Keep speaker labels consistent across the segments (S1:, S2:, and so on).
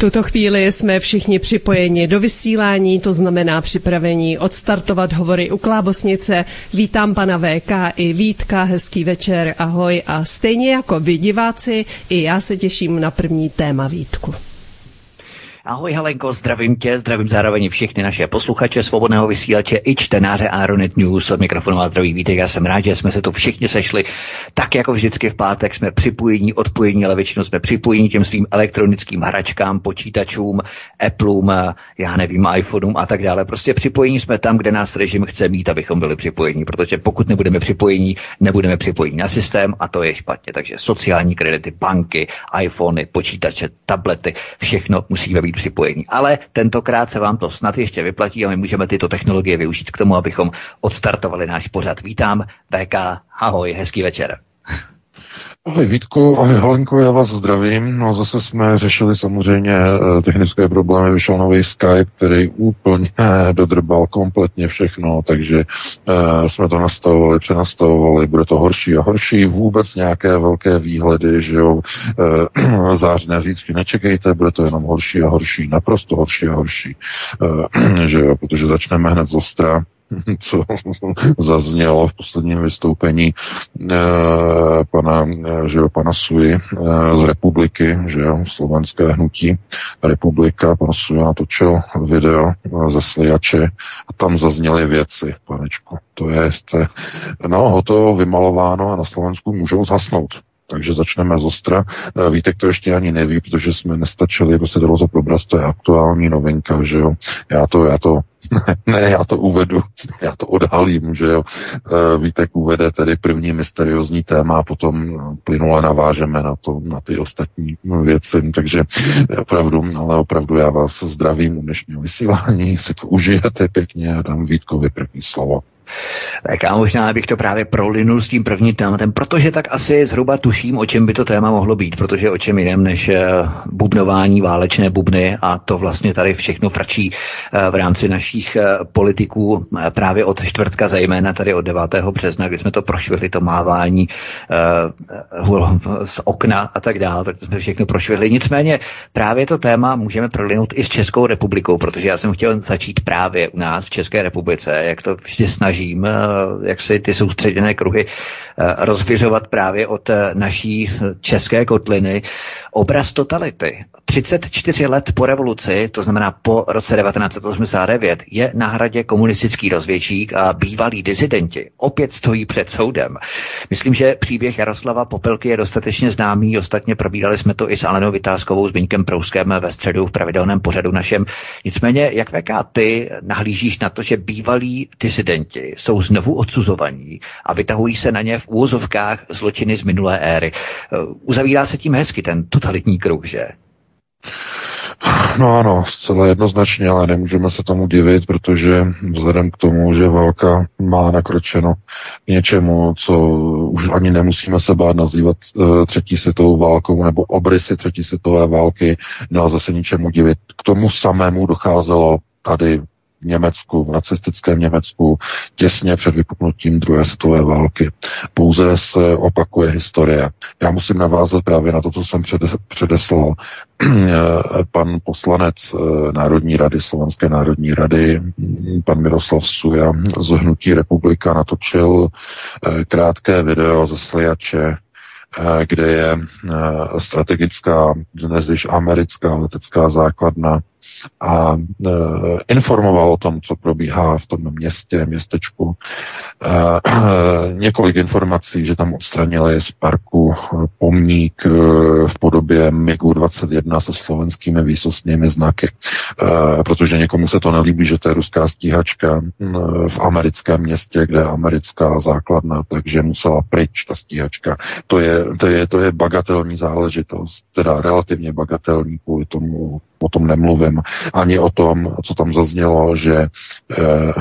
S1: tuto chvíli jsme všichni připojeni do vysílání, to znamená připravení odstartovat hovory u Klábosnice. Vítám pana VK i Vítka, hezký večer, ahoj a stejně jako vy diváci, i já se těším na první téma Vítku.
S2: Ahoj Helenko, zdravím tě, zdravím zároveň všechny naše posluchače svobodného vysílače i čtenáře Aeronet News. Od mikrofonu a zdraví vítek, já jsem rád, že jsme se tu všichni sešli. Tak jako vždycky v pátek jsme připojení, odpojení, ale většinou jsme připojení těm svým elektronickým hračkám, počítačům, Appleům, já nevím, iPhoneům a tak dále. Prostě připojení jsme tam, kde nás režim chce mít, abychom byli připojení, protože pokud nebudeme připojení, nebudeme připojení na systém a to je špatně. Takže sociální kredity, banky, iPhony, počítače, tablety, všechno musíme být připojení. Ale tentokrát se vám to snad ještě vyplatí a my můžeme tyto technologie využít k tomu, abychom odstartovali náš pořad. Vítám, VK, ahoj, hezký večer.
S3: Ahoj Vítku, ahoj Halenko, já vás zdravím. No zase jsme řešili samozřejmě eh, technické problémy, vyšel nový Skype, který úplně dodrbal kompletně všechno, takže uh, jsme to nastavovali, přenastavovali, bude to horší a horší, vůbec nějaké velké výhledy, že jo, uh, zářné zítřky nečekejte, bude to jenom horší a horší, naprosto horší a horší, uh, že jo, protože začneme hned z ostra, co zaznělo v posledním vystoupení eh, pana, eh, že jo, pana Suji eh, z republiky, že jo, slovenské hnutí republika, pan Suja natočil video ze Slijače a tam zazněly věci, panečku. To je, to je no, hotovo, vymalováno a na Slovensku můžou zhasnout. Takže začneme z ostra. Vítek to ještě ani neví, protože jsme nestačili prostě dalo to probrat, to je aktuální novinka, že jo. Já to, já to ne, já to uvedu, já to odhalím, že jo. E, Vítek uvede tedy první mysteriózní téma a potom plynule navážeme na to, na ty ostatní věci. Takže opravdu, ale opravdu já vás zdravím u dnešního vysílání, si to užijete pěkně a dám Vítkovi první slovo.
S2: Tak já možná bych to právě prolinul s tím prvním tématem, protože tak asi zhruba tuším, o čem by to téma mohlo být, protože o čem jiném než eh, bubnování, válečné bubny a to vlastně tady všechno frčí eh, v rámci našich eh, politiků právě od čtvrtka, zejména tady od 9. března, kdy jsme to prošvihli, to mávání z okna a tak dále, tak jsme všechno prošvihli. Nicméně právě to téma můžeme prolinout i s Českou republikou, protože já jsem chtěl začít právě u nás v České republice, jak to vždy snaží snažím, eh, jak si ty soustředěné kruhy eh, rozvěřovat právě od eh, naší české kotliny. Obraz totality. 34 let po revoluci, to znamená po roce 1989, je na hradě komunistický rozvědčík a bývalí dizidenti opět stojí před soudem. Myslím, že příběh Jaroslava Popelky je dostatečně známý, ostatně probírali jsme to i s Alenou Vytázkovou, s Byňkem Prouskem ve středu v pravidelném pořadu našem. Nicméně, jak VK ty nahlížíš na to, že bývalí disidenti jsou znovu odsuzovaní a vytahují se na ně v úvozovkách zločiny z minulé éry. Eh, uzavírá se tím hezky ten totalitní kruh, že?
S3: No ano, zcela jednoznačně, ale nemůžeme se tomu divit, protože vzhledem k tomu, že válka má nakročeno k něčemu, co už ani nemusíme se bát nazývat uh, třetí světovou válkou nebo obrysy třetí světové války, nelze se ničemu divit. K tomu samému docházelo tady Německu, v nacistickém Německu, těsně před vypuknutím druhé světové války. Pouze se opakuje historie. Já musím navázat právě na to, co jsem předeslal. pan poslanec eh, Národní rady, Slovenské národní rady, pan Miroslav Suja z Hnutí republika natočil eh, krátké video ze Slijače, eh, kde je strategická, dnes již americká letecká základna a e, informoval o tom, co probíhá v tom městě, městečku. E, e, několik informací, že tam odstranili z parku pomník e, v podobě MiGu 21 se slovenskými výsostnými znaky, e, protože někomu se to nelíbí, že to je ruská stíhačka e, v americkém městě, kde je americká základna, takže musela pryč ta stíhačka. To je, to je, to je bagatelní záležitost, teda relativně bagatelní kvůli tomu o tom nemluvím. Ani o tom, co tam zaznělo, že e,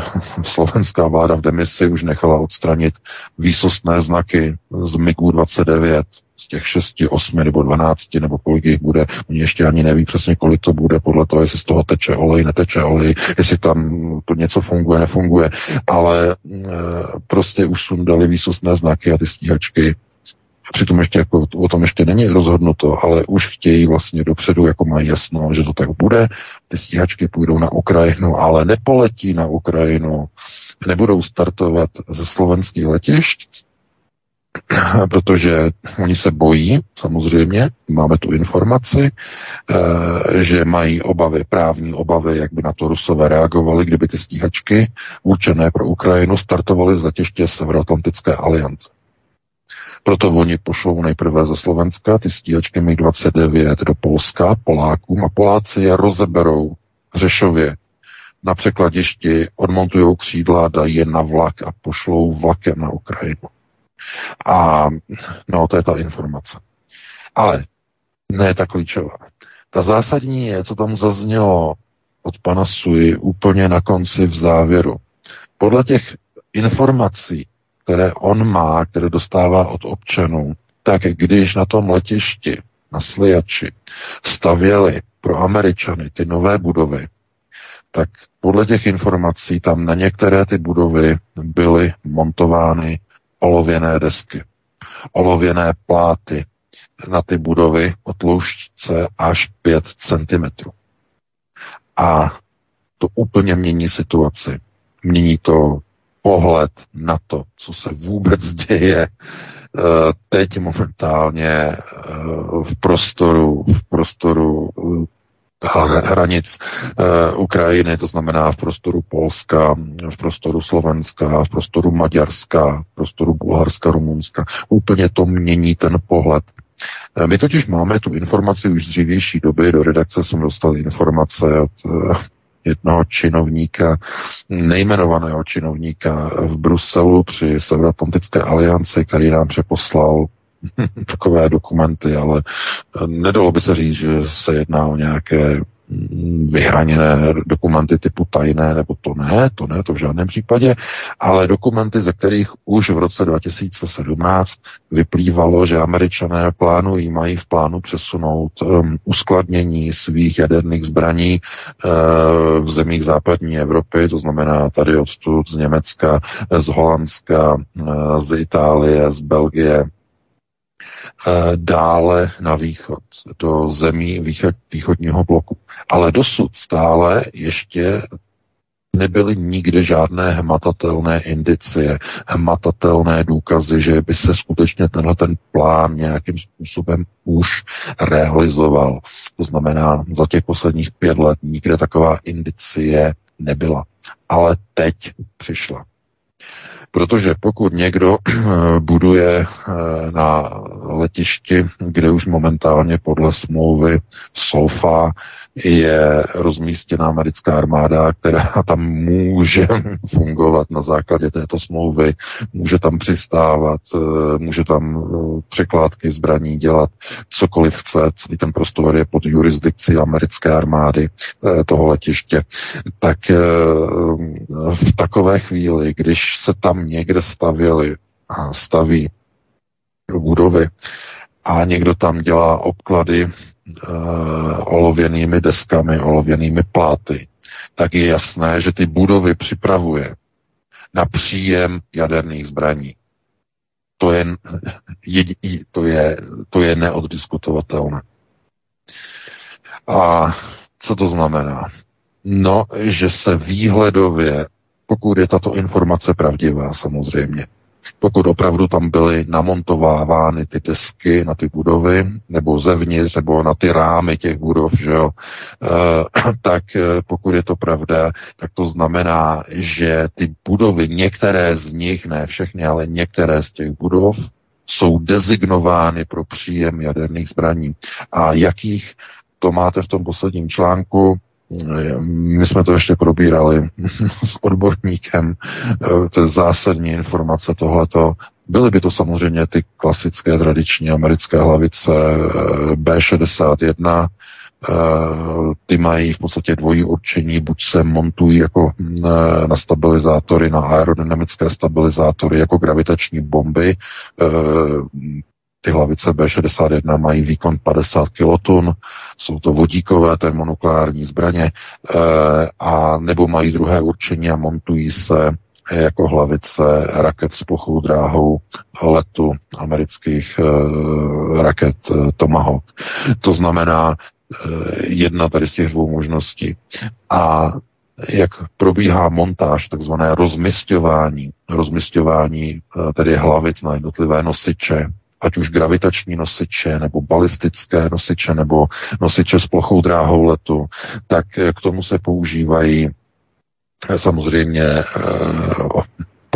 S3: slovenská vláda v demisi už nechala odstranit výsostné znaky z MIGu 29 z těch 6, 8 nebo 12, nebo kolik jich bude. Oni ještě ani neví přesně, kolik to bude, podle toho, jestli z toho teče olej, neteče olej, jestli tam to něco funguje, nefunguje. Ale e, prostě už sundali výsostné znaky a ty stíhačky Přitom ještě jako o tom ještě není rozhodnuto, ale už chtějí vlastně dopředu, jako mají jasno, že to tak bude. Ty stíhačky půjdou na Ukrajinu, ale nepoletí na Ukrajinu, nebudou startovat ze slovenských letišť, protože oni se bojí, samozřejmě, máme tu informaci, eh, že mají obavy, právní obavy, jak by na to Rusové reagovali, kdyby ty stíhačky určené pro Ukrajinu startovaly z letiště Severoatlantické aliance. Proto oni pošlou nejprve ze Slovenska ty stíhačky MiG-29 do Polska, Polákům a Poláci je rozeberou Řešově na překladišti, odmontují křídla, dají je na vlak a pošlou vlakem na Ukrajinu. A no, to je ta informace. Ale ne ta klíčová. Ta zásadní je, co tam zaznělo od pana Sui úplně na konci v závěru. Podle těch informací, které on má, které dostává od občanů, tak když na tom letišti, na Sliači, stavěli pro Američany ty nové budovy, tak podle těch informací tam na některé ty budovy byly montovány olověné desky, olověné pláty na ty budovy o tloušťce až 5 cm. A to úplně mění situaci. Mění to pohled na to, co se vůbec děje eh, teď momentálně eh, v prostoru, v prostoru eh, hranic Ukrajiny, to znamená v prostoru Polska, v prostoru Slovenska, v prostoru Maďarska, v prostoru Bulharska, Rumunska. Úplně to mění ten pohled. My totiž máme tu informaci už z dřívější doby, do redakce jsem dostal informace od jednoho činovníka, nejmenovaného činovníka v Bruselu při Severoatlantické alianci, který nám přeposlal takové dokumenty, ale nedalo by se říct, že se jedná o nějaké vyhraněné dokumenty typu tajné, nebo to ne, to ne, to v žádném případě, ale dokumenty, ze kterých už v roce 2017 vyplývalo, že američané plánují, mají v plánu přesunout um, uskladnění svých jaderných zbraní uh, v zemích západní Evropy, to znamená tady odtud z Německa, z Holandska, uh, z Itálie, z Belgie, dále na východ, do zemí východ, východního bloku. Ale dosud stále ještě nebyly nikde žádné hmatatelné indicie, hmatatelné důkazy, že by se skutečně tenhle ten plán nějakým způsobem už realizoval. To znamená, za těch posledních pět let nikde taková indicie nebyla. Ale teď přišla. Protože pokud někdo buduje eh, na letišti, kde už momentálně podle smlouvy SOFA je rozmístěna americká armáda, která tam může fungovat na základě této smlouvy, může tam přistávat, eh, může tam eh, překládky zbraní dělat, cokoliv chce, celý ten prostor je pod jurisdikcí americké armády toho letiště, tak v takové chvíli, když se tam někde stavěli a staví budovy a někdo tam dělá obklady uh, olověnými deskami, olověnými pláty, tak je jasné, že ty budovy připravuje na příjem jaderných zbraní. To je, je, to je, to je neoddiskutovatelné. A co to znamená? No, že se výhledově pokud je tato informace pravdivá samozřejmě. Pokud opravdu tam byly namontovávány ty desky na ty budovy, nebo zevnitř, nebo na ty rámy těch budov, že jo, e, tak eh, pokud je to pravda, tak to znamená, že ty budovy, některé z nich, ne všechny, ale některé z těch budov, jsou dezignovány pro příjem jaderných zbraní. A jakých to máte v tom posledním článku, my jsme to ještě probírali s odborníkem, to je zásadní informace tohleto. Byly by to samozřejmě ty klasické tradiční americké hlavice B61, ty mají v podstatě dvojí určení, buď se montují jako na stabilizátory, na aerodynamické stabilizátory, jako gravitační bomby, ty hlavice B-61 mají výkon 50 kilotun, jsou to vodíkové termonukleární zbraně, e, a nebo mají druhé určení a montují se jako hlavice raket s plochou dráhou letu amerických e, raket e, Tomahawk. To znamená jedna tady z těch dvou možností. A jak probíhá montáž, takzvané rozmistování, rozmistování tedy hlavic na jednotlivé nosiče, ať už gravitační nosiče, nebo balistické nosiče, nebo nosiče s plochou dráhou letu, tak k tomu se používají eh, samozřejmě eh,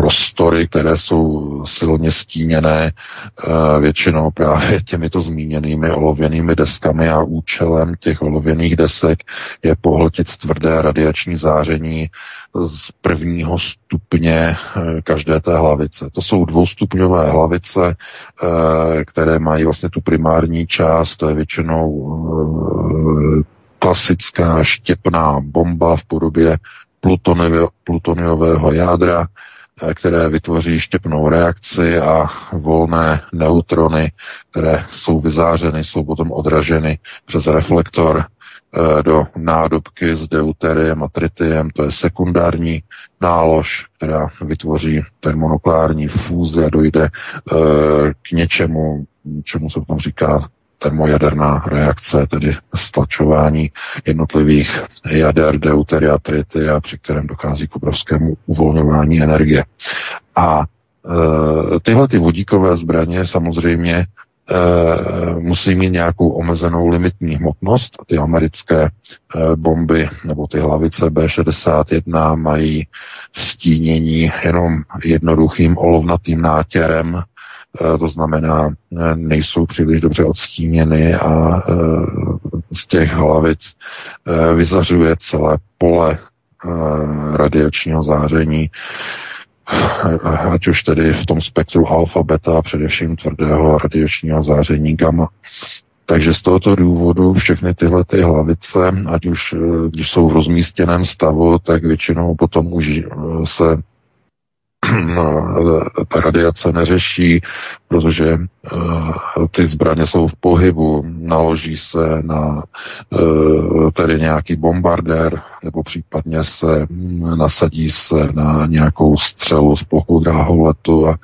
S3: prostory, které jsou silně stíněné eh, většinou právě těmito zmíněnými olověnými deskami a účelem těch olověných desek je pohltit tvrdé radiační záření z prvního stupně eh, každé té hlavice. To jsou dvoustupňové hlavice, eh, které mají vlastně tu primární část, to je většinou klasická štěpná bomba v podobě plutoniového jádra, které vytvoří štěpnou reakci a volné neutrony, které jsou vyzářeny, jsou potom odraženy přes reflektor eh, do nádobky s deuteriem a tritiem, to je sekundární nálož, která vytvoří termonukleární fúzi a dojde eh, k něčemu, čemu se potom říká termojaderná reakce, tedy stlačování jednotlivých jader deuteria tritia, při kterém dochází k obrovskému uvolňování energie. A e, tyhle ty vodíkové zbraně samozřejmě e, musí mít nějakou omezenou limitní hmotnost. Ty americké e, bomby nebo ty hlavice B-61 mají stínění jenom jednoduchým olovnatým nátěrem to znamená, eh, nejsou příliš dobře odstíněny a eh, z těch hlavic vyzařuje celé pole radiačního záření, ať už tedy v tom spektru alfa, beta, především tvrdého radiačního záření gamma. Takže z tohoto důvodu všechny tyhle ty hlavice, ať už když jsou v rozmístěném stavu, tak většinou potom už se ta radiace neřeší, protože uh, ty zbraně jsou v pohybu, naloží se na uh, tedy nějaký bombardér, nebo případně se um, nasadí se na nějakou střelu s plochou dráhou letu a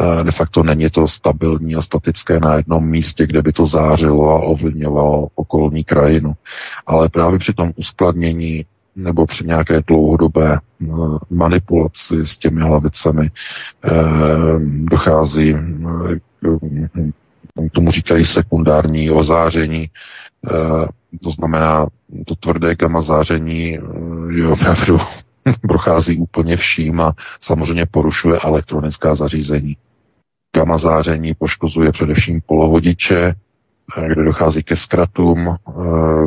S3: uh, de facto není to stabilní a statické na jednom místě, kde by to zářilo a ovlivňovalo okolní krajinu. Ale právě při tom uskladnění nebo při nějaké dlouhodobé eh, manipulaci s těmi hlavicemi eh, dochází eh, k tomu říkají sekundární ozáření, to znamená, to tvrdé gamma záření je opravdu prochází úplně vším a samozřejmě porušuje elektronická zařízení. Gamma záření poškozuje především polovodiče, kde dochází ke zkratům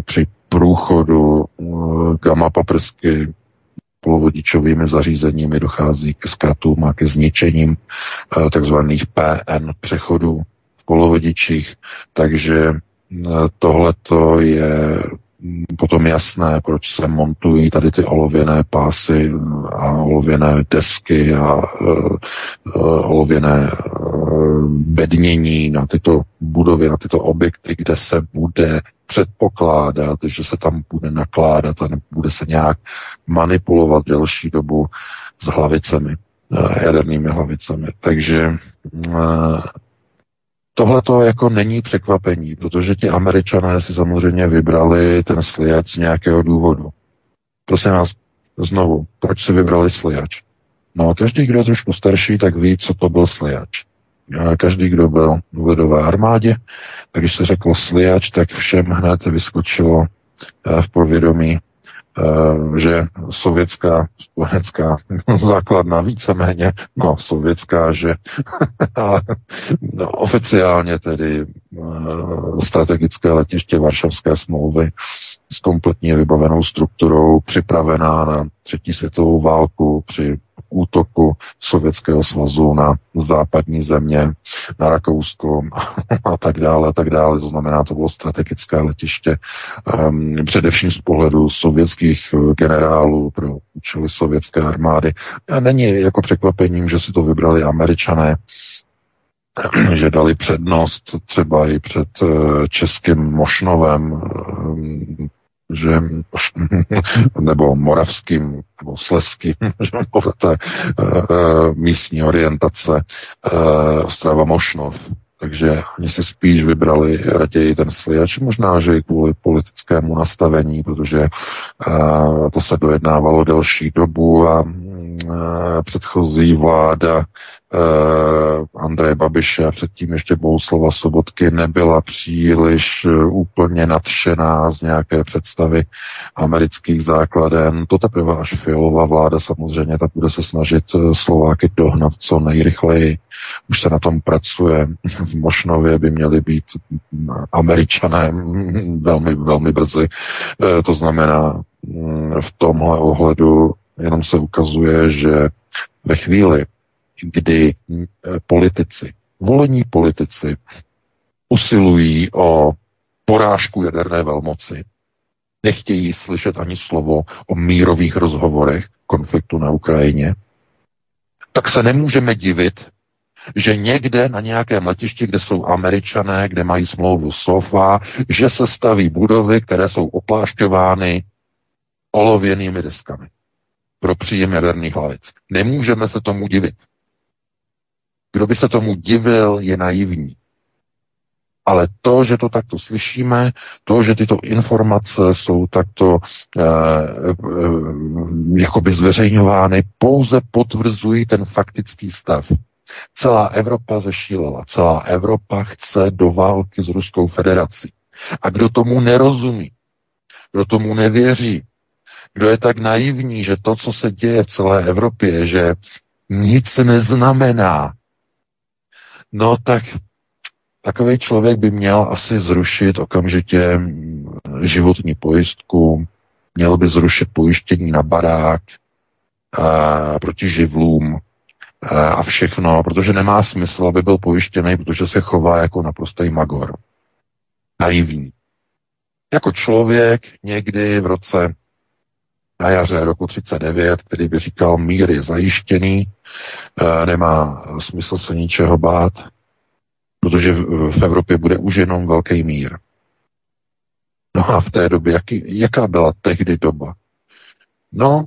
S3: při průchodu eh, gamma paprsky polovodičovými zařízeními dochází ke zkratům a ke zničením eh, takzvaných PN přechodů v polovodičích. Takže eh, tohleto je potom jasné, proč se montují tady ty olověné pásy a olověné desky a uh, olověné uh, bednění na tyto budovy, na tyto objekty, kde se bude předpokládat, že se tam bude nakládat a bude se nějak manipulovat delší dobu s hlavicemi, jadernými hlavicemi. Takže Tohle to jako není překvapení, protože ti američané si samozřejmě vybrali ten sliač z nějakého důvodu. Prosím nás znovu, proč si vybrali sliač? No, každý, kdo je trošku starší, tak ví, co to byl sliač. A každý, kdo byl v lidové armádě, tak když se řeklo sliač, tak všem hned vyskočilo eh, v povědomí že sovětská společenská základna víceméně, no sovětská, že ale no, oficiálně tedy strategické letiště Varšavské smlouvy s kompletně vybavenou strukturou, připravená na třetí světovou válku při útoku Sovětského svazu na západní země, na Rakousko a tak dále, a tak dále. To znamená, to bylo strategické letiště, um, především z pohledu sovětských eh, generálů pro účely sovětské armády. A není jako překvapením, že si to vybrali američané, že dali přednost třeba i před eh, českým Mošnovem, že, nebo moravským, nebo sleským, že podle uh, místní orientace Ostrava Mošnov. Takže oni si spíš vybrali raději ten sliač, možná, že i kvůli politickému nastavení, protože to se dojednávalo delší dobu a předchozí vláda uh, Andreje Babiše a předtím ještě Bouslova Sobotky nebyla příliš uh, úplně nadšená z nějaké představy amerických základen. To teprve až Fialová vláda samozřejmě tak bude se snažit Slováky dohnat co nejrychleji. Už se na tom pracuje. V Mošnově by měli být američané velmi, velmi brzy. To znamená, v tomhle ohledu jenom se ukazuje, že ve chvíli, kdy eh, politici, volení politici usilují o porážku jaderné velmoci, nechtějí slyšet ani slovo o mírových rozhovorech konfliktu na Ukrajině, tak se nemůžeme divit, že někde na nějakém letišti, kde jsou američané, kde mají smlouvu SOFA, že se staví budovy, které jsou oplášťovány olověnými deskami pro příjem jaderných hlavic. Nemůžeme se tomu divit. Kdo by se tomu divil, je naivní. Ale to, že to takto slyšíme, to, že tyto informace jsou takto eh, eh, jakoby zveřejňovány, pouze potvrzují ten faktický stav. Celá Evropa zešílela, celá Evropa chce do války s Ruskou federací. A kdo tomu nerozumí, kdo tomu nevěří, kdo je tak naivní, že to, co se děje v celé Evropě, že nic neznamená, no tak takový člověk by měl asi zrušit okamžitě životní pojistku, měl by zrušit pojištění na barák a, proti živlům a, a všechno, protože nemá smysl, aby byl pojištěný, protože se chová jako naprostý magor. Naivní. Jako člověk někdy v roce na jaře roku 39, který by říkal, mír je zajištěný, e, nemá smysl se ničeho bát, protože v Evropě bude už jenom velký mír. No a v té době, jaký, jaká byla tehdy doba? No,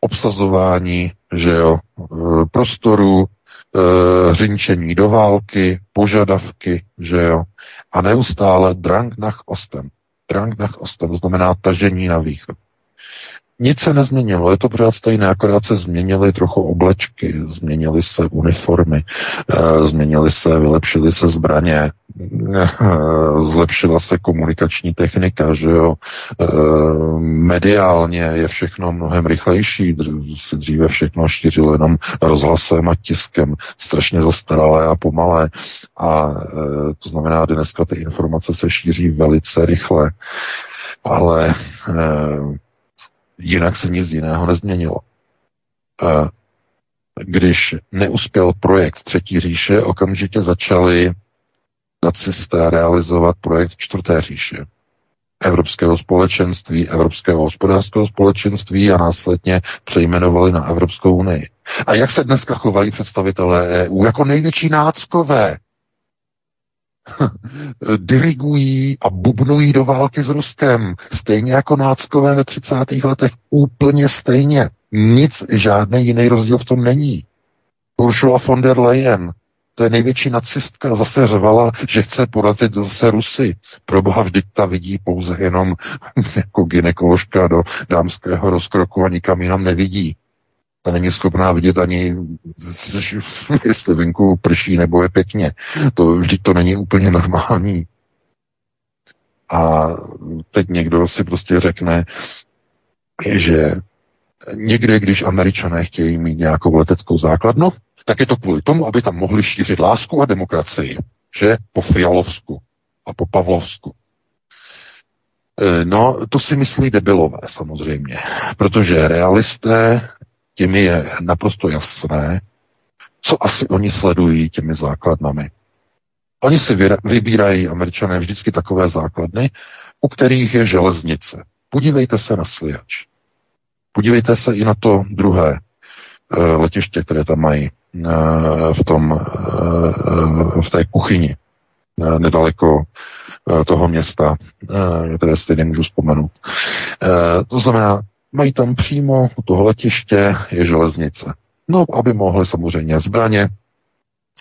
S3: obsazování, že jo, e, prostoru, e, řinčení do války, požadavky, že jo, a neustále drang nach ostem. Drang nach ostem znamená tažení na východ. Nic se nezměnilo, je to pořád stejné, akorát se změnily trochu oblečky, změnily se uniformy, eh, změnily se, vylepšily se zbraně, eh, zlepšila se komunikační technika, že jo. Eh, mediálně je všechno mnohem rychlejší, se dříve všechno šířilo jenom rozhlasem a tiskem, strašně zastaralé a pomalé. A to znamená, že dneska ty informace se šíří velice rychle. Ale Jinak se nic jiného nezměnilo. Když neuspěl projekt Třetí říše, okamžitě začali nacisté realizovat projekt Čtvrté říše. Evropského společenství, Evropského hospodářského společenství a následně přejmenovali na Evropskou unii. A jak se dneska chovají představitelé EU? Jako největší náckové. dirigují a bubnují do války s Ruskem. Stejně jako náckové ve 30. letech. Úplně stejně. Nic, žádný jiný rozdíl v tom není. Ursula von der Leyen, to je největší nacistka, zase řvala, že chce porazit zase Rusy. Pro boha vždyť ta vidí pouze jenom jako ginekoložka do dámského rozkroku a nikam jinam nevidí. Ta není schopná vidět ani, jestli venku prší nebo je pěkně. To vždyť to není úplně normální. A teď někdo si prostě řekne, že někde, když američané chtějí mít nějakou leteckou základnu, tak je to kvůli tomu, aby tam mohli šířit lásku a demokracii. Že? Po Fialovsku. a po Pavlovsku. E, no, to si myslí debilové samozřejmě, protože realisté, těmi je naprosto jasné, co asi oni sledují těmi základnami. Oni si vybírají, američané, vždycky takové základny, u kterých je železnice. Podívejte se na Sliač. Podívejte se i na to druhé e, letiště, které tam mají e, v, tom, v té kuchyni nedaleko toho města, které si nemůžu vzpomenout. To znamená, mají tam přímo u toho letiště je železnice. No, aby mohli samozřejmě zbraně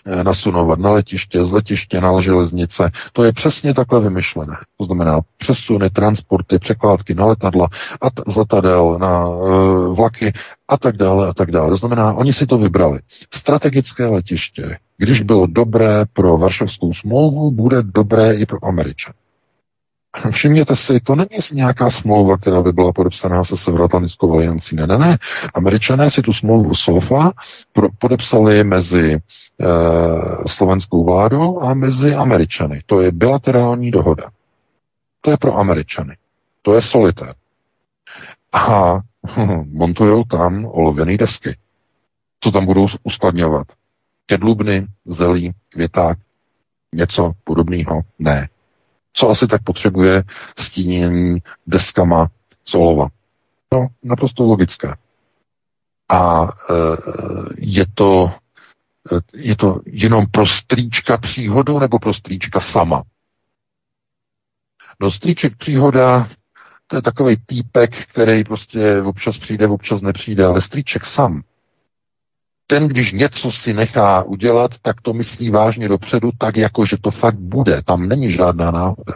S3: eh, nasunovat na letiště, z letiště na železnice. To je přesně takhle vymyšlené. To znamená přesuny, transporty, překládky na letadla, a t- z letadel na e, vlaky a tak dále a tak dále. To znamená, oni si to vybrali. Strategické letiště, když bylo dobré pro Varšavskou smlouvu, bude dobré i pro Američany. Všimněte si, to není nějaká smlouva, která by byla podepsaná se Severoatlantickou aliancí. Ne, ne, ne. Američané si tu smlouvu SOFA podepsali mezi e, slovenskou vládou a mezi Američany. To je bilaterální dohoda. To je pro Američany. To je solitér. A montují tam olověné desky. Co tam budou uskladňovat? Kedlubny, zelí, květák, něco podobného? Ne. Co asi tak potřebuje stínění deskama z olova? No, naprosto logické. A e, je to e, je to jenom pro strýčka příhodou nebo pro strýčka sama? No strýček příhoda, to je takový týpek, který prostě občas přijde, občas nepřijde, ale strýček sam, ten, když něco si nechá udělat, tak to myslí vážně dopředu, tak jako, že to fakt bude. Tam není žádná náhoda.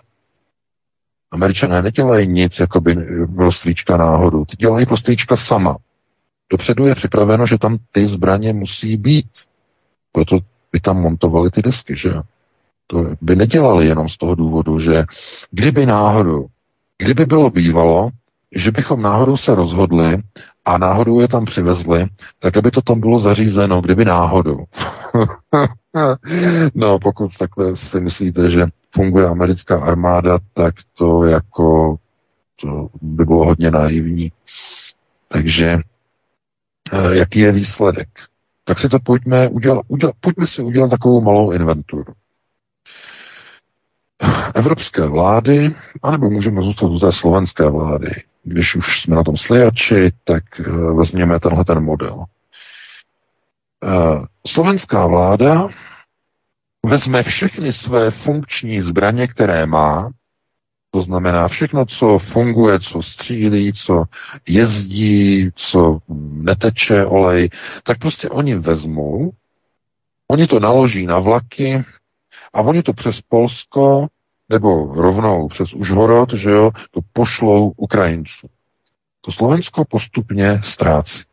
S3: Američané nedělají nic, jako by bylo stříčka náhodu. Ty dělají pro sama. Dopředu je připraveno, že tam ty zbraně musí být. Proto by tam montovali ty desky, že To by nedělali jenom z toho důvodu, že kdyby náhodou, kdyby bylo bývalo, že bychom náhodou se rozhodli a náhodou je tam přivezli, tak aby to tam bylo zařízeno, kdyby náhodou. no, pokud takhle si myslíte, že funguje americká armáda, tak to jako to by bylo hodně naivní. Takže eh, jaký je výsledek? Tak si to pojďme udělat, udělat, pojďme si udělat takovou malou inventuru. Evropské vlády, anebo můžeme zůstat u té slovenské vlády, když už jsme na tom slijači, tak uh, vezměme tenhle ten model. Uh, slovenská vláda vezme všechny své funkční zbraně, které má, to znamená všechno, co funguje, co střílí, co jezdí, co neteče olej, tak prostě oni vezmou, oni to naloží na vlaky a oni to přes Polsko nebo rovnou přes Užhorod, že jo, to pošlou Ukrajincům. To Slovensko postupně ztrácí.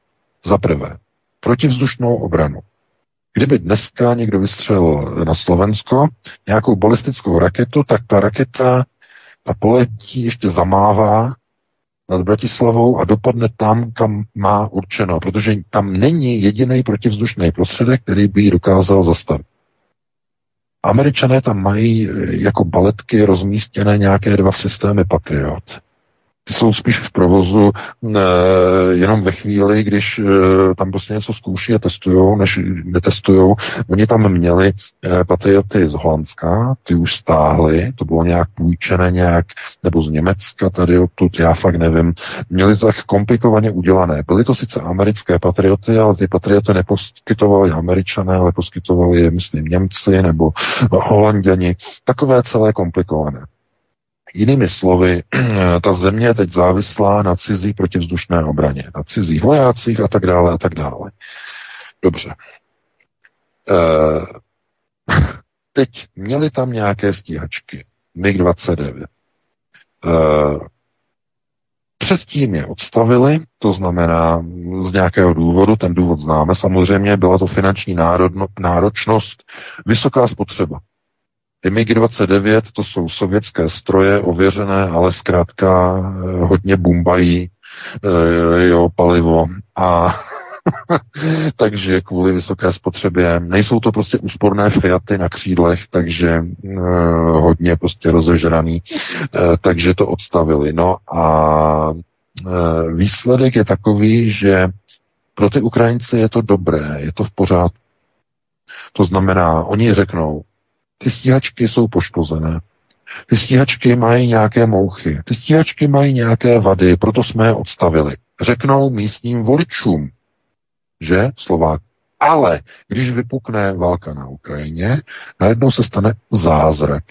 S3: Za prvé, protivzdušnou obranu. Kdyby dneska někdo vystřelil na Slovensko nějakou balistickou raketu, tak ta raketa a poletí ještě zamává nad Bratislavou a dopadne tam, kam má určeno, protože tam není jediný protivzdušný prostředek, který by ji dokázal zastavit. Američané tam mají eh, jako baletky rozmístěné nějaké dva systémy Patriot. Jsou spíš v provozu jenom ve chvíli, když e, tam prostě něco zkouší a testují, než netestují. Oni tam měli e, patrioty z Holandska, ty už stáhli, to bylo nějak půjčené nějak, nebo z Německa tady odtud, já fakt nevím. Měli to tak komplikovaně udělané. Byly to sice americké patrioty, ale ty patrioty neposkytovali američané, ale poskytovali je, myslím, Němci nebo Holanděni. Takové celé komplikované. Jinými slovy, ta země je teď závislá na cizí protivzdušné obraně, na cizích vojácích a tak dále a tak dále. Dobře. E, teď měli tam nějaké stíhačky. MiG-29. E, předtím je odstavili, to znamená z nějakého důvodu, ten důvod známe samozřejmě, byla to finanční národno, náročnost, vysoká spotřeba. Ty MiG-29 to jsou sovětské stroje ověřené, ale zkrátka eh, hodně bumbají, eh, jo, palivo a takže kvůli vysoké spotřebě nejsou to prostě úsporné Fiaty na křídlech, takže uh, hodně prostě rozežraný, uh, takže to odstavili. No a uh, výsledek je takový, že pro ty Ukrajince je to dobré, je to v pořádku. To znamená, oni řeknou, ty stíhačky jsou poškozené, ty stíhačky mají nějaké mouchy, ty stíhačky mají nějaké vady, proto jsme je odstavili. Řeknou místním voličům, že Slovák. Ale když vypukne válka na Ukrajině, najednou se stane zázrak.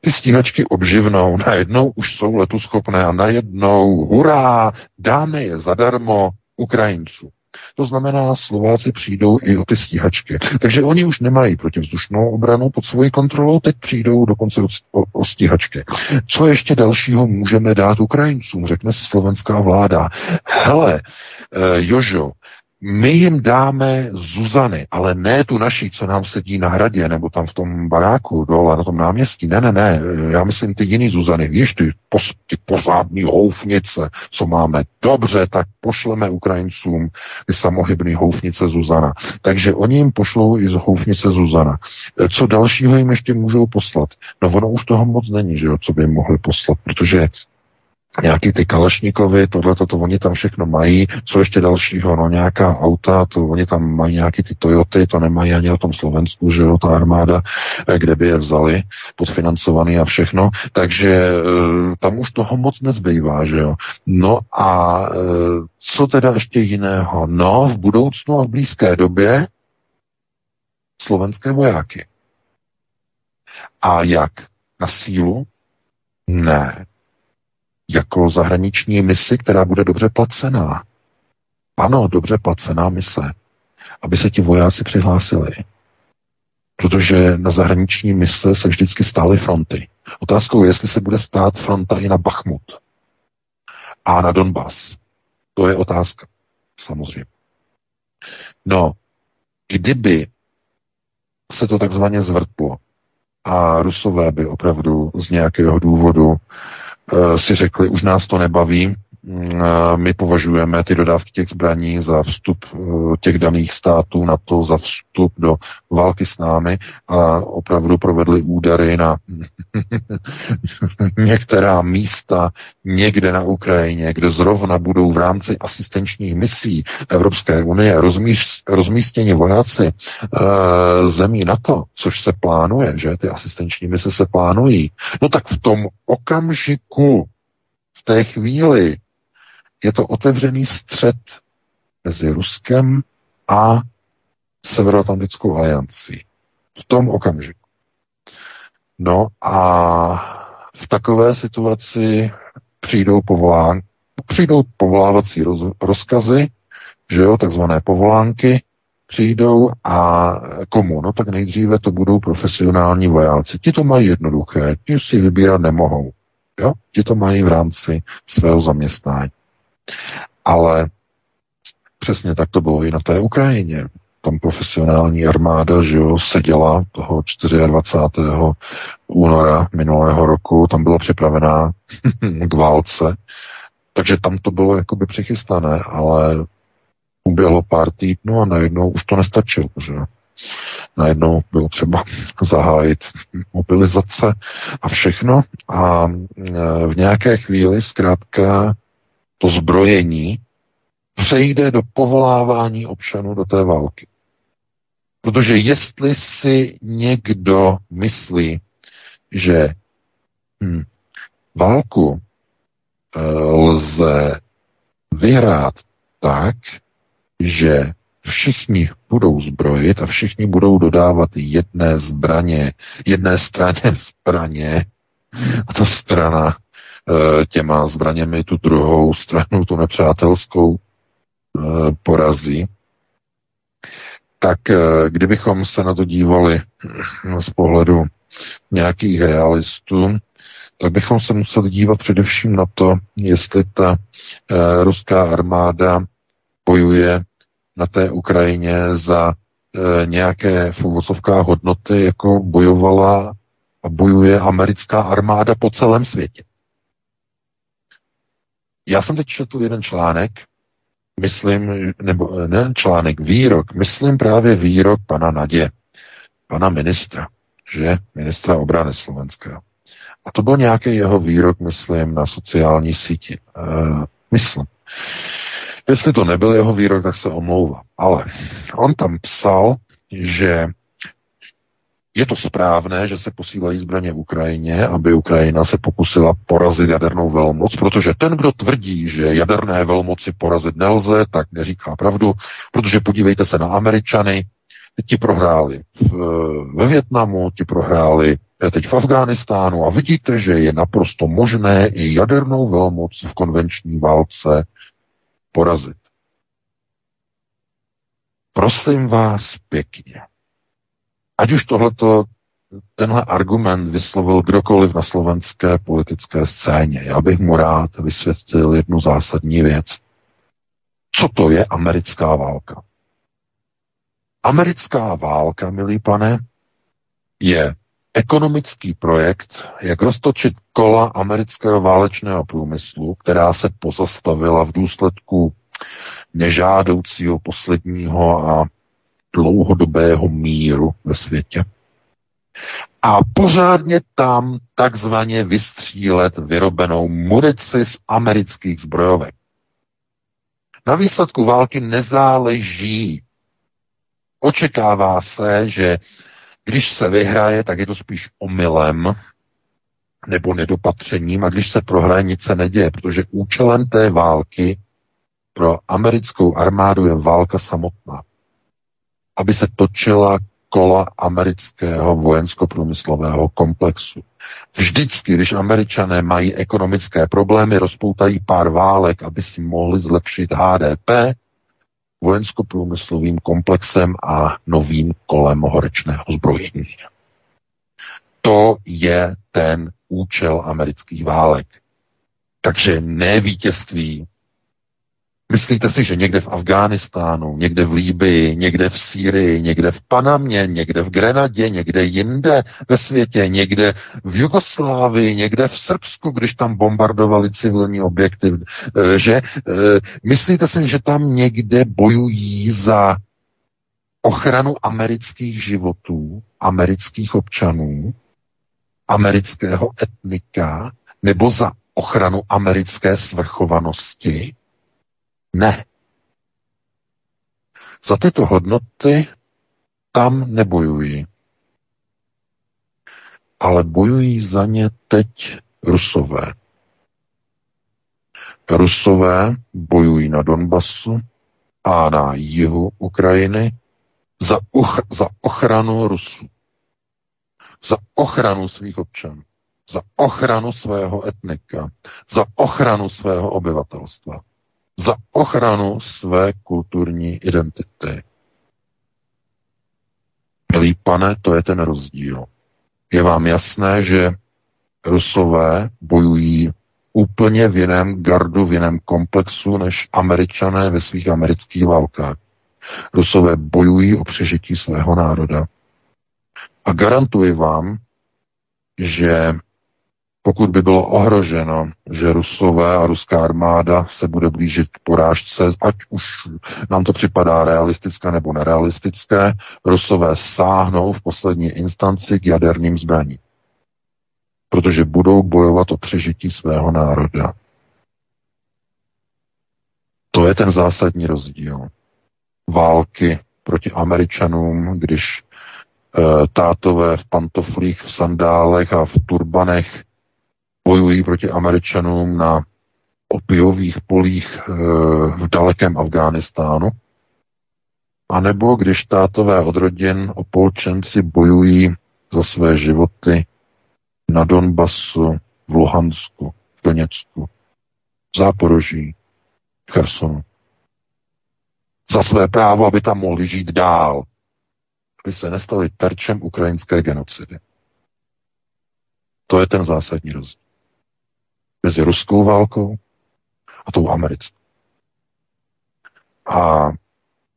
S3: Ty stíhačky obživnou, najednou už jsou letuschopné a najednou, hurá, dáme je zadarmo Ukrajinců. To znamená, Slováci přijdou i o ty stíhačky. Takže oni už nemají protivzdušnou obranu pod svojí kontrolou, teď přijdou dokonce o, o, o stíhačky. Co ještě dalšího můžeme dát Ukrajincům, řekne si slovenská vláda. Hele, uh, Jožo, my jim dáme Zuzany, ale ne tu naší, co nám sedí na hradě, nebo tam v tom baráku dole, na tom náměstí. Ne, ne, ne, já myslím ty jiný Zuzany. Víš, ty, pos, ty pořádný houfnice, co máme. Dobře, tak pošleme Ukrajincům ty samohybný houfnice Zuzana. Takže oni jim pošlou i z houfnice Zuzana. Co dalšího jim ještě můžou poslat? No ono už toho moc není, že jo, co by jim mohli poslat, protože nějaký ty Kalašníkovi, tohle to oni tam všechno mají. Co ještě dalšího? No nějaká auta, to oni tam mají nějaký ty Toyoty, to nemají ani na tom Slovensku, že jo, ta armáda, eh, kde by je vzali, podfinancovaný a všechno. Takže eh, tam už toho moc nezbývá, že jo. No a eh, co teda ještě jiného? No, v budoucnu a v blízké době slovenské vojáky. A jak? Na sílu? Ne jako zahraniční misi, která bude dobře placená. Ano, dobře placená mise, aby se ti vojáci přihlásili. Protože na zahraniční mise se vždycky stály fronty. Otázkou je, jestli se bude stát fronta i na Bachmut a na Donbass. To je otázka, samozřejmě. No, kdyby se to takzvaně zvrtlo a Rusové by opravdu z nějakého důvodu si řekli, už nás to nebaví, eh, my považujeme ty dodávky těch zbraní za vstup eh, těch daných států na to, za vstup do války s námi a opravdu provedli údary na některá místa někde na Ukrajině, kde zrovna budou v rámci asistenčních misí Evropské unie rozmístěni vojáci zemí NATO, což se plánuje, že ty asistenční mise se plánují. No tak v tom okamžiku, v té chvíli, je to otevřený střed mezi Ruskem a Severoatlantickou aliancí. V tom okamžiku. No a v takové situaci přijdou povolán, přijdou povolávací roz, rozkazy, že jo, takzvané povolánky, přijdou a komu? No tak nejdříve to budou profesionální vojáci. Ti to mají jednoduché, ti si vybírat nemohou. Jo? Ti to mají v rámci svého zaměstnání. Ale přesně tak to bylo i na té Ukrajině. Tam profesionální armáda, že jo, seděla toho 24. února minulého roku, tam byla připravená k válce, takže tam to bylo jakoby přichystané, ale uběhlo pár týdnů a najednou už to nestačilo, že Najednou bylo třeba zahájit mobilizace a všechno a e, v nějaké chvíli zkrátka to zbrojení přejde do povolávání občanů do té války. Protože jestli si někdo myslí, že hm, válku e, lze vyhrát tak, že všichni budou zbrojit a všichni budou dodávat jedné zbraně, jedné straně zbraně a ta strana těma zbraněmi tu druhou stranu, tu nepřátelskou, e, porazí. Tak e, kdybychom se na to dívali z pohledu nějakých realistů, tak bychom se museli dívat především na to, jestli ta ruská armáda bojuje na té Ukrajině za nějaké v hodnoty, jako bojovala a bojuje americká armáda po celém světě. Já jsem teď četl jeden článek myslím, nebo ne článek, výrok, myslím právě výrok pana Nadě, pana ministra, že ministra obrany Slovenského. A to byl nějaký jeho výrok, myslím, na sociální síti. E, myslím. Jestli to nebyl jeho výrok, tak se omlouvám. Ale on tam psal, že je to správné, že se posílají zbraně v Ukrajině, aby Ukrajina se pokusila porazit jadernou velmoc, protože ten, kdo tvrdí, že jaderné velmoci porazit nelze, tak neříká pravdu, protože podívejte se na Američany, ti prohráli v, ve Větnamu, ti prohráli teď v Afghánistánu a vidíte, že je naprosto možné i jadernou velmoc v konvenční válce porazit. Prosím vás pěkně. Ať už tohleto, tenhle argument vyslovil kdokoliv na slovenské politické scéně, já bych mu rád vysvětlil jednu zásadní věc. Co to je americká válka? Americká válka, milý pane, je ekonomický projekt, jak roztočit kola amerického válečného průmyslu, která se pozastavila v důsledku nežádoucího posledního a dlouhodobého míru ve světě. A pořádně tam takzvaně vystřílet vyrobenou munici z amerických zbrojovek. Na výsledku války nezáleží. Očekává se, že když se vyhraje, tak je to spíš omylem nebo nedopatřením a když se prohraje, nic se neděje, protože účelem té války pro americkou armádu je válka samotná. Aby se točila kola amerického vojensko-průmyslového komplexu. Vždycky, když američané mají ekonomické problémy, rozpoutají pár válek, aby si mohli zlepšit HDP, vojensko-průmyslovým komplexem a novým kolem horečného zbrojení. To je ten účel amerických válek. Takže ne vítězství Myslíte si, že někde v Afghánistánu, někde v Líbii, někde v Sýrii, někde v Panamě, někde v Grenadě, někde jinde ve světě, někde v Jugoslávii, někde v Srbsku, když tam bombardovali civilní objekty, eh, že eh, myslíte si, že tam někde bojují za ochranu amerických životů, amerických občanů, amerického etnika, nebo za ochranu americké svrchovanosti? Ne. Za tyto hodnoty tam nebojují. Ale bojují za ně teď Rusové. Rusové bojují na Donbasu a na jihu Ukrajiny za, uch- za ochranu Rusů. Za ochranu svých občanů. Za ochranu svého etnika. Za ochranu svého obyvatelstva za ochranu své kulturní identity. Milý pane, to je ten rozdíl. Je vám jasné, že Rusové bojují úplně v jiném gardu, v jiném komplexu než američané ve svých amerických válkách. Rusové bojují o přežití svého národa. A garantuji vám, že pokud by bylo ohroženo, že Rusové a ruská armáda se bude blížit k porážce, ať už nám to připadá realistické nebo nerealistické, Rusové sáhnou v poslední instanci k jaderným zbraním. Protože budou bojovat o přežití svého národa. To je ten zásadní rozdíl. Války proti Američanům, když e, tátové v pantoflích, v sandálech a v turbanech bojují proti Američanům na opiových polích e, v dalekém Afghánistánu, anebo když tátové od rodin opolčenci bojují za své životy na Donbasu, v Luhansku, v Doněcku, v Záporoží, v Chersonu. Za své právo, aby tam mohli žít dál, aby se nestali terčem ukrajinské genocidy. To je ten zásadní rozdíl mezi ruskou válkou a tou americkou. A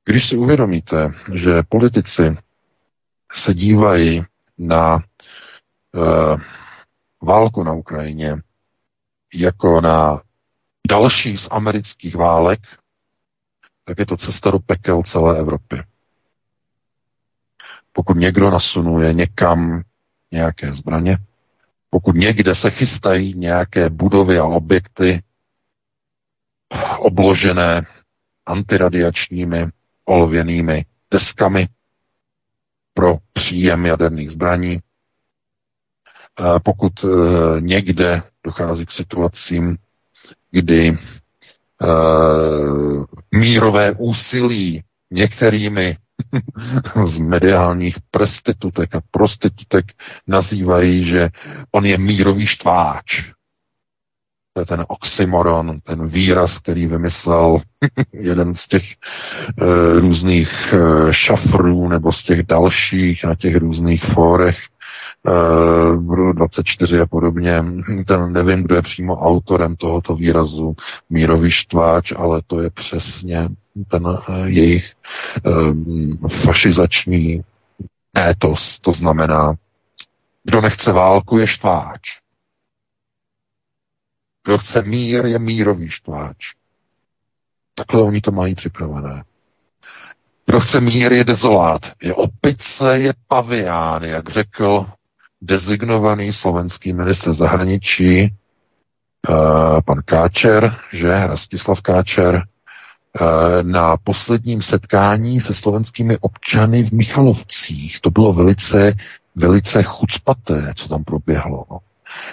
S3: když si uvědomíte, že politici se dívají na e, válku na Ukrajině jako na další z amerických válek, tak je to cesta do pekel celé Evropy. Pokud někdo nasunuje někam nějaké zbraně, pokud někde se chystají nějaké budovy a objekty obložené antiradiačními olověnými deskami pro příjem jaderných zbraní, pokud e, někde dochází k situacím, kdy e, mírové úsilí některými z mediálních prostitutek a prostitutek nazývají, že on je mírový štváč. To je ten oxymoron, ten výraz, který vymyslel jeden z těch e, různých e, šafrů nebo z těch dalších na těch různých fórech, 24 a podobně. Ten nevím, kdo je přímo autorem tohoto výrazu mírový štváč, ale to je přesně ten eh, jejich eh, fašizační étos. To znamená, kdo nechce válku, je štváč. Kdo chce mír, je mírový štváč. Takhle oni to mají připravené. Kdo chce mír, je dezolát. Je opice, je pavián, jak řekl dezignovaný slovenský minister zahraničí, uh, pan Káčer, že, Rastislav Káčer, na posledním setkání se slovenskými občany v Michalovcích. To bylo velice, velice chucpaté, co tam proběhlo.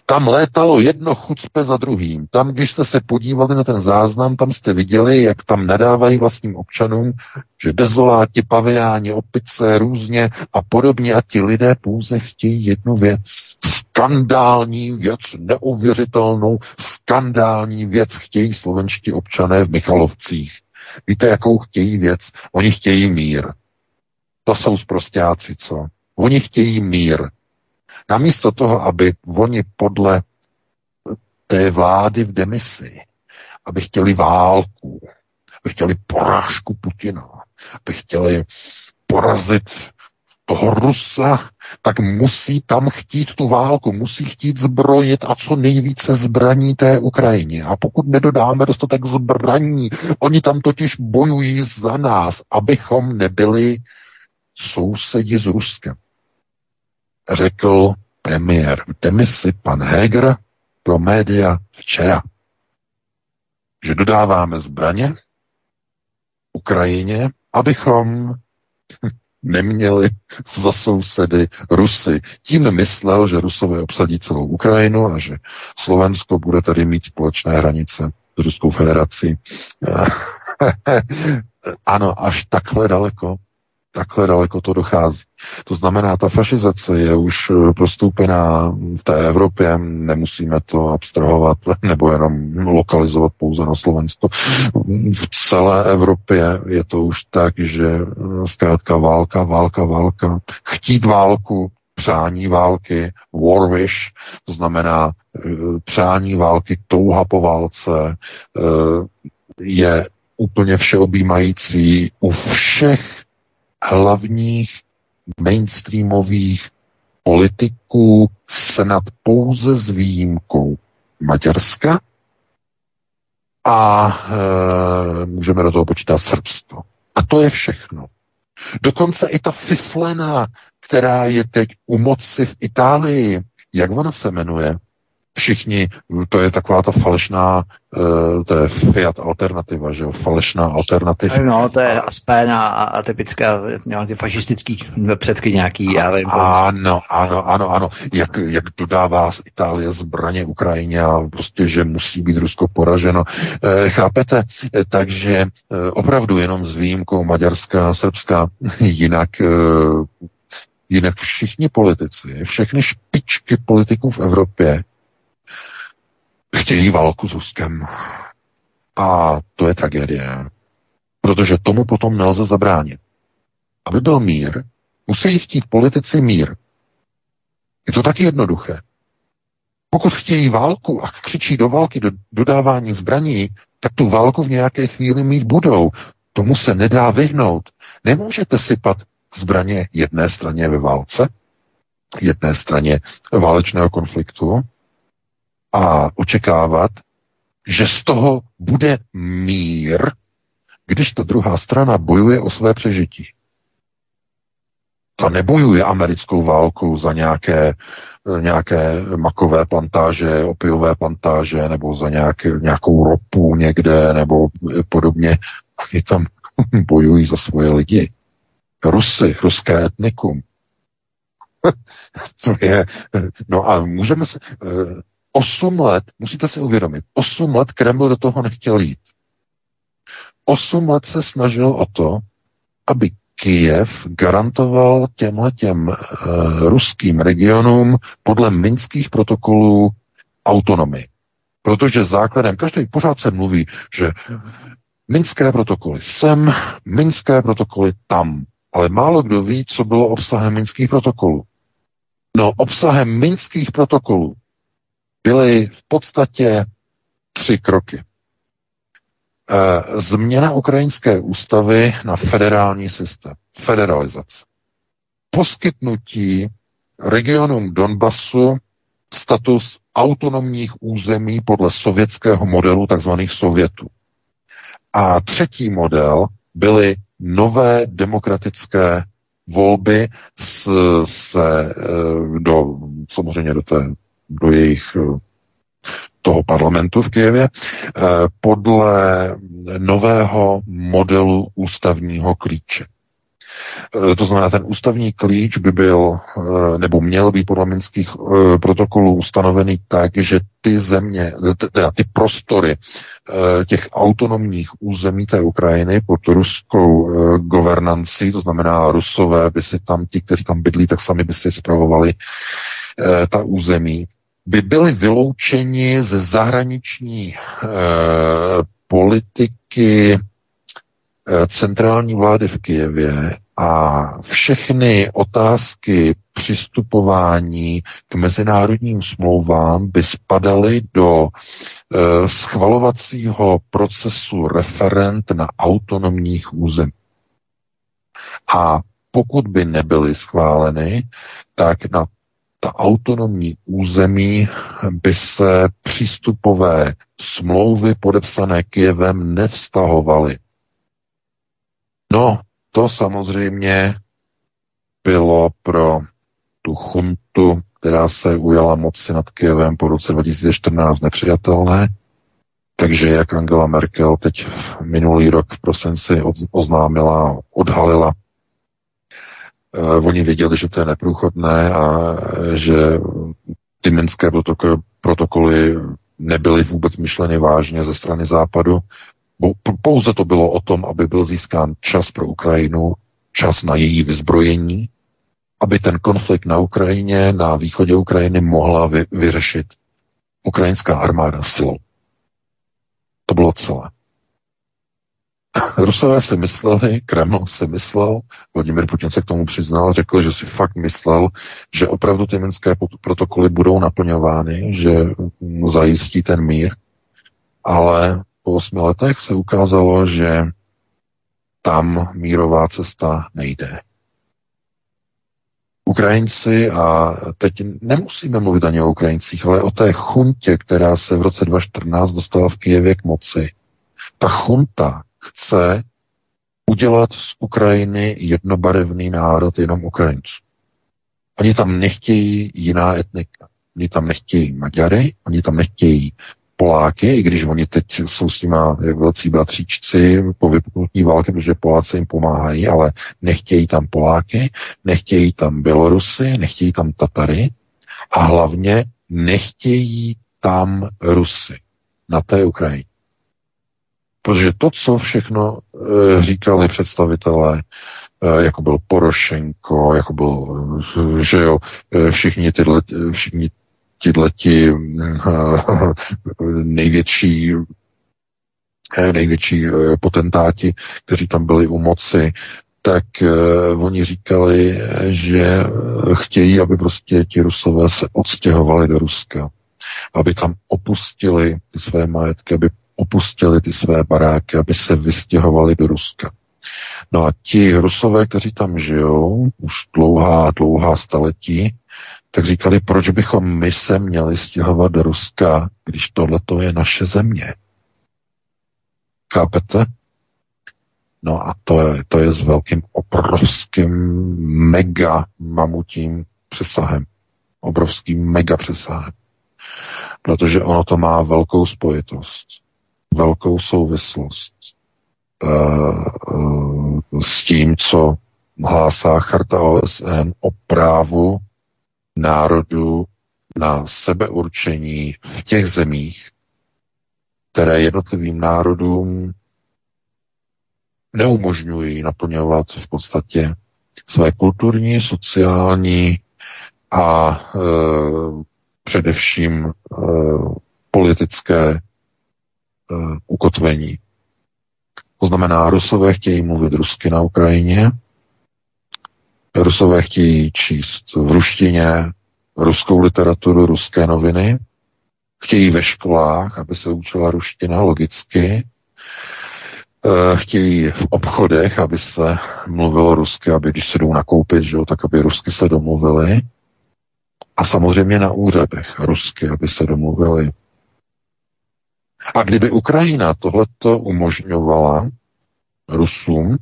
S3: Tam létalo jedno chucpe za druhým. Tam, když jste se podívali na ten záznam, tam jste viděli, jak tam nadávají vlastním občanům, že dezoláti, paviáni, opice, různě a podobně a ti lidé pouze chtějí jednu věc. Skandální věc, neuvěřitelnou skandální věc chtějí slovenští občané v Michalovcích. Víte, jakou chtějí věc? Oni chtějí mír. To jsou zprostáci, co? Oni chtějí mír. Namísto toho, aby oni podle té vlády v demisi, aby chtěli válku, aby chtěli porážku Putina, aby chtěli porazit Rusa, tak musí tam chtít tu válku, musí chtít zbrojit a co nejvíce zbraní té Ukrajině. A pokud nedodáme dostatek zbraní, oni tam totiž bojují za nás, abychom nebyli sousedi s Ruskem řekl premiér v demisi pan Heger pro média včera, že dodáváme zbraně Ukrajině, abychom neměli za sousedy Rusy. Tím myslel, že Rusové obsadí celou Ukrajinu a že Slovensko bude tady mít společné hranice s Ruskou federací. ano, až takhle daleko takhle daleko to dochází. To znamená, ta fašizace je už eh, prostoupená v té Evropě, nemusíme to abstrahovat nebo jenom lokalizovat pouze na Slovensko. V celé Evropě je to už tak, že eh, zkrátka válka, válka, válka, chtít válku, přání války, war wish, to znamená eh, přání války, touha po válce, je úplně všeobjímající u všech hlavních mainstreamových politiků snad pouze s výjimkou Maďarska a e, můžeme do toho počítat Srbsko. A to je všechno. Dokonce i ta fiflena, která je teď u moci v Itálii, jak ona se jmenuje? Všichni, to je taková ta falešná, uh, to je Fiat alternativa, že jo, falešná alternativa.
S2: No, to je aspéna a, a typická, no, ty fašistický předky nějaký, já vím.
S3: Ano, ano, ano, ano, jak, jak dodává z Itálie zbraně Ukrajině a prostě, že musí být Rusko poraženo. E, chápete? E, takže e, opravdu jenom s výjimkou Maďarska Srbska, jinak e, jinak všichni politici, všechny špičky politiků v Evropě chtějí válku s Ruskem. A to je tragédie. Protože tomu potom nelze zabránit. Aby byl mír, musí chtít politici mír. Je to taky jednoduché. Pokud chtějí válku a křičí do války, do dodávání zbraní, tak tu válku v nějaké chvíli mít budou. Tomu se nedá vyhnout. Nemůžete sypat zbraně jedné straně ve válce, jedné straně válečného konfliktu a očekávat, že z toho bude mír když ta druhá strana bojuje o své přežití. Ta nebojuje americkou válkou za nějaké, nějaké makové plantáže, opiové plantáže, nebo za nějaké, nějakou ropu někde, nebo podobně. Oni tam bojují za svoje lidi. Rusy, ruské etnikum. to je, no a můžeme se, osm let, musíte si uvědomit, osm let Kreml do toho nechtěl jít. Osm let se snažil o to, aby Kijev garantoval těmhle těm uh, ruským regionům podle minských protokolů autonomii. Protože základem, každý pořád se mluví, že minské protokoly sem, minské protokoly tam. Ale málo kdo ví, co bylo obsahem minských protokolů. No, obsahem minských protokolů byly v podstatě tři kroky. E, změna ukrajinské ústavy na federální systém. Federalizace. Poskytnutí regionům Donbasu status autonomních území podle sovětského modelu tzv. Sovětů. A třetí model byly nové demokratické volby s, se, e, do, samozřejmě do, té, do jejich e, toho parlamentu v Kijevě e, podle nového modelu ústavního klíče. Eh, to znamená, ten ústavní klíč by byl, eh, nebo měl být podle minských eh, protokolů ustanovený tak, že ty země, teda ty prostory těch autonomních území té Ukrajiny pod ruskou governancí, to znamená Rusové by si tam, ti, kteří tam bydlí, tak sami by si spravovali ta území, by byli vyloučeni ze zahraniční politiky centrální vlády v Kijevě a všechny otázky přistupování k mezinárodním smlouvám by spadaly do e, schvalovacího procesu referent na autonomních území. A pokud by nebyly schváleny, tak na ta autonomní území by se přístupové smlouvy podepsané Kijevem nevztahovaly. No, to samozřejmě bylo pro tu chuntu, která se ujala moci nad Kijevem po roce 2014 nepřijatelné. Takže jak Angela Merkel teď minulý rok v prosinci oznámila, odhalila, uh, oni věděli, že to je neprůchodné a že ty minské protokoly nebyly vůbec myšleny vážně ze strany západu, pouze to bylo o tom, aby byl získán čas pro Ukrajinu, čas na její vyzbrojení, aby ten konflikt na Ukrajině, na východě Ukrajiny mohla vy, vyřešit ukrajinská armáda silou. To bylo celé. Rusové si mysleli, Kreml si myslel, Vladimir Putin se k tomu přiznal, řekl, že si fakt myslel, že opravdu ty minské protokoly budou naplňovány, že zajistí ten mír, ale po osmi letech se ukázalo, že tam mírová cesta nejde. Ukrajinci, a teď nemusíme mluvit ani o Ukrajincích, ale o té chuntě, která se v roce 2014 dostala v Kijevě k moci. Ta chunta chce udělat z Ukrajiny jednobarevný národ jenom Ukrajinců. Oni tam nechtějí jiná etnika. Oni tam nechtějí Maďary, oni tam nechtějí Poláky, i když oni teď jsou s nima velcí bratříčci po vypuknutí války, protože Poláci jim pomáhají, ale nechtějí tam Poláky, nechtějí tam Bělorusy, nechtějí tam Tatary a hlavně nechtějí tam Rusy na té Ukrajině. Protože to, co všechno e, říkali představitelé, e, jako byl Porošenko, jako byl, že jo, všichni tyhle, všichni tihleti eh, největší eh, největší eh, potentáti, kteří tam byli u moci, tak uh, oni říkali, že chtějí, aby prostě ti Rusové se odstěhovali do Ruska, aby tam opustili své majetky, aby opustili ty své baráky, aby se vystěhovali do Ruska. No a ti Rusové, kteří tam žijou už dlouhá, dlouhá staletí, tak říkali, proč bychom my se měli stěhovat do Ruska, když tohle je naše země. Chápete? No a to je, to je s velkým obrovským mega mamutím přesahem. Obrovským mega přesahem. Protože ono to má velkou spojitost, velkou souvislost uh, uh, s tím, co hlásá charta OSN o právu národu na sebeurčení v těch zemích, které jednotlivým národům neumožňují naplňovat v podstatě své kulturní, sociální a e, především e, politické ukotvení. To znamená, Rusové chtějí mluvit rusky na Ukrajině, Rusové chtějí číst v ruštině ruskou literaturu, ruské noviny, chtějí ve školách, aby se učila ruština logicky, eh, chtějí v obchodech, aby se mluvilo rusky, aby když se jdou nakoupit, že tak aby rusky se domluvili. A samozřejmě na úřadech rusky, aby se domluvili. A kdyby Ukrajina tohleto umožňovala Rusům,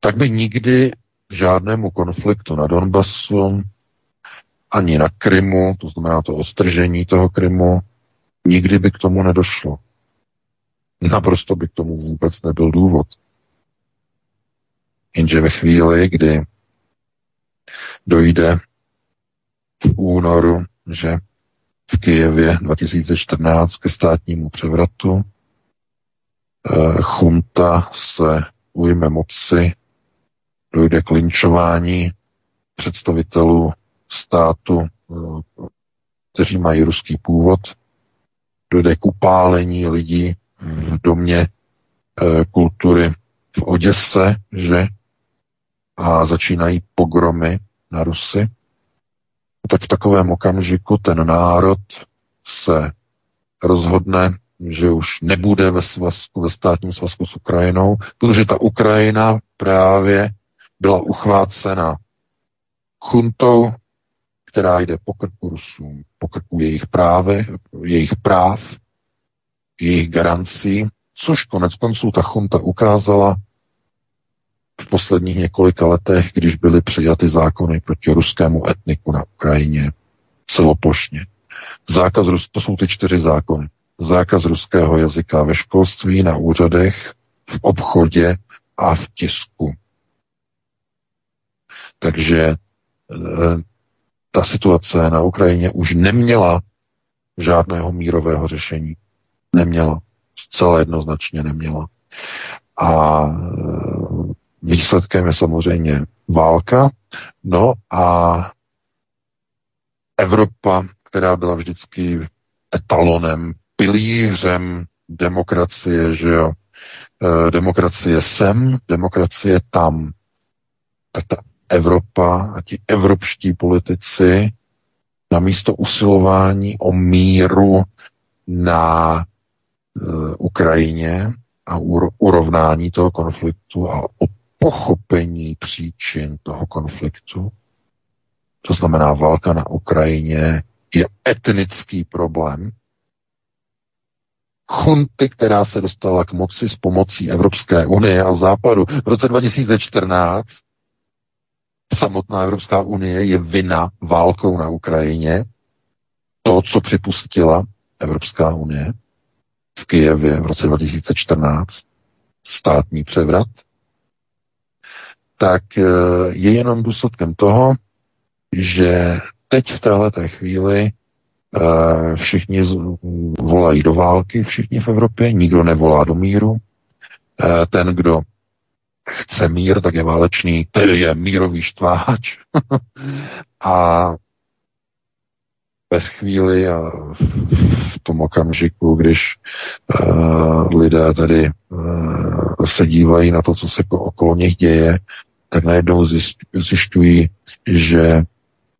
S3: tak by nikdy žádnému konfliktu na Donbasu ani na Krymu, to znamená to ostržení toho Krymu, nikdy by k tomu nedošlo. Naprosto by k tomu vůbec nebyl důvod. Jenže ve chvíli, kdy dojde v únoru, že v Kijevě 2014 ke státnímu převratu. Eh, chunta se ujme moci, dojde k linčování představitelů státu, eh, kteří mají ruský původ, dojde k upálení lidí v domě eh, kultury v Oděse, že? A začínají pogromy na Rusy, tak v takovém okamžiku ten národ se rozhodne, že už nebude ve svazku, ve státním svazku s Ukrajinou, protože ta Ukrajina právě byla uchvácena chuntou, která jde po krku Rusům, po krku jejich právy, jejich práv, jejich garancí, což konec konců ta chunta ukázala v posledních několika letech, když byly přijaty zákony proti ruskému etniku na Ukrajině celoplošně. Zákaz, to jsou ty čtyři zákony. Zákaz ruského jazyka ve školství, na úřadech, v obchodě a v tisku. Takže e, ta situace na Ukrajině už neměla žádného mírového řešení. Neměla. Zcela jednoznačně neměla. A e, výsledkem je samozřejmě válka. No a Evropa, která byla vždycky etalonem, pilířem demokracie, že jo, e, demokracie sem, demokracie tam. Tak ta Evropa a ti evropští politici na místo usilování o míru na e, Ukrajině a urovnání toho konfliktu a o pochopení příčin toho konfliktu, to znamená válka na Ukrajině, je etnický problém. Chunty, která se dostala k moci s pomocí Evropské unie a Západu v roce 2014, samotná Evropská unie je vina válkou na Ukrajině. To, co připustila Evropská unie v Kijevě v roce 2014, státní převrat, tak eh, je jenom důsledkem toho, že teď v této chvíli eh, všichni volají do války, všichni v Evropě, nikdo nevolá do míru. Eh, ten, kdo chce mír, tak je válečný, tedy je mírový štváč. a ve chvíli a v tom okamžiku, když uh, lidé tady uh, se dívají na to, co se okolo nich děje, tak najednou zjišťují, že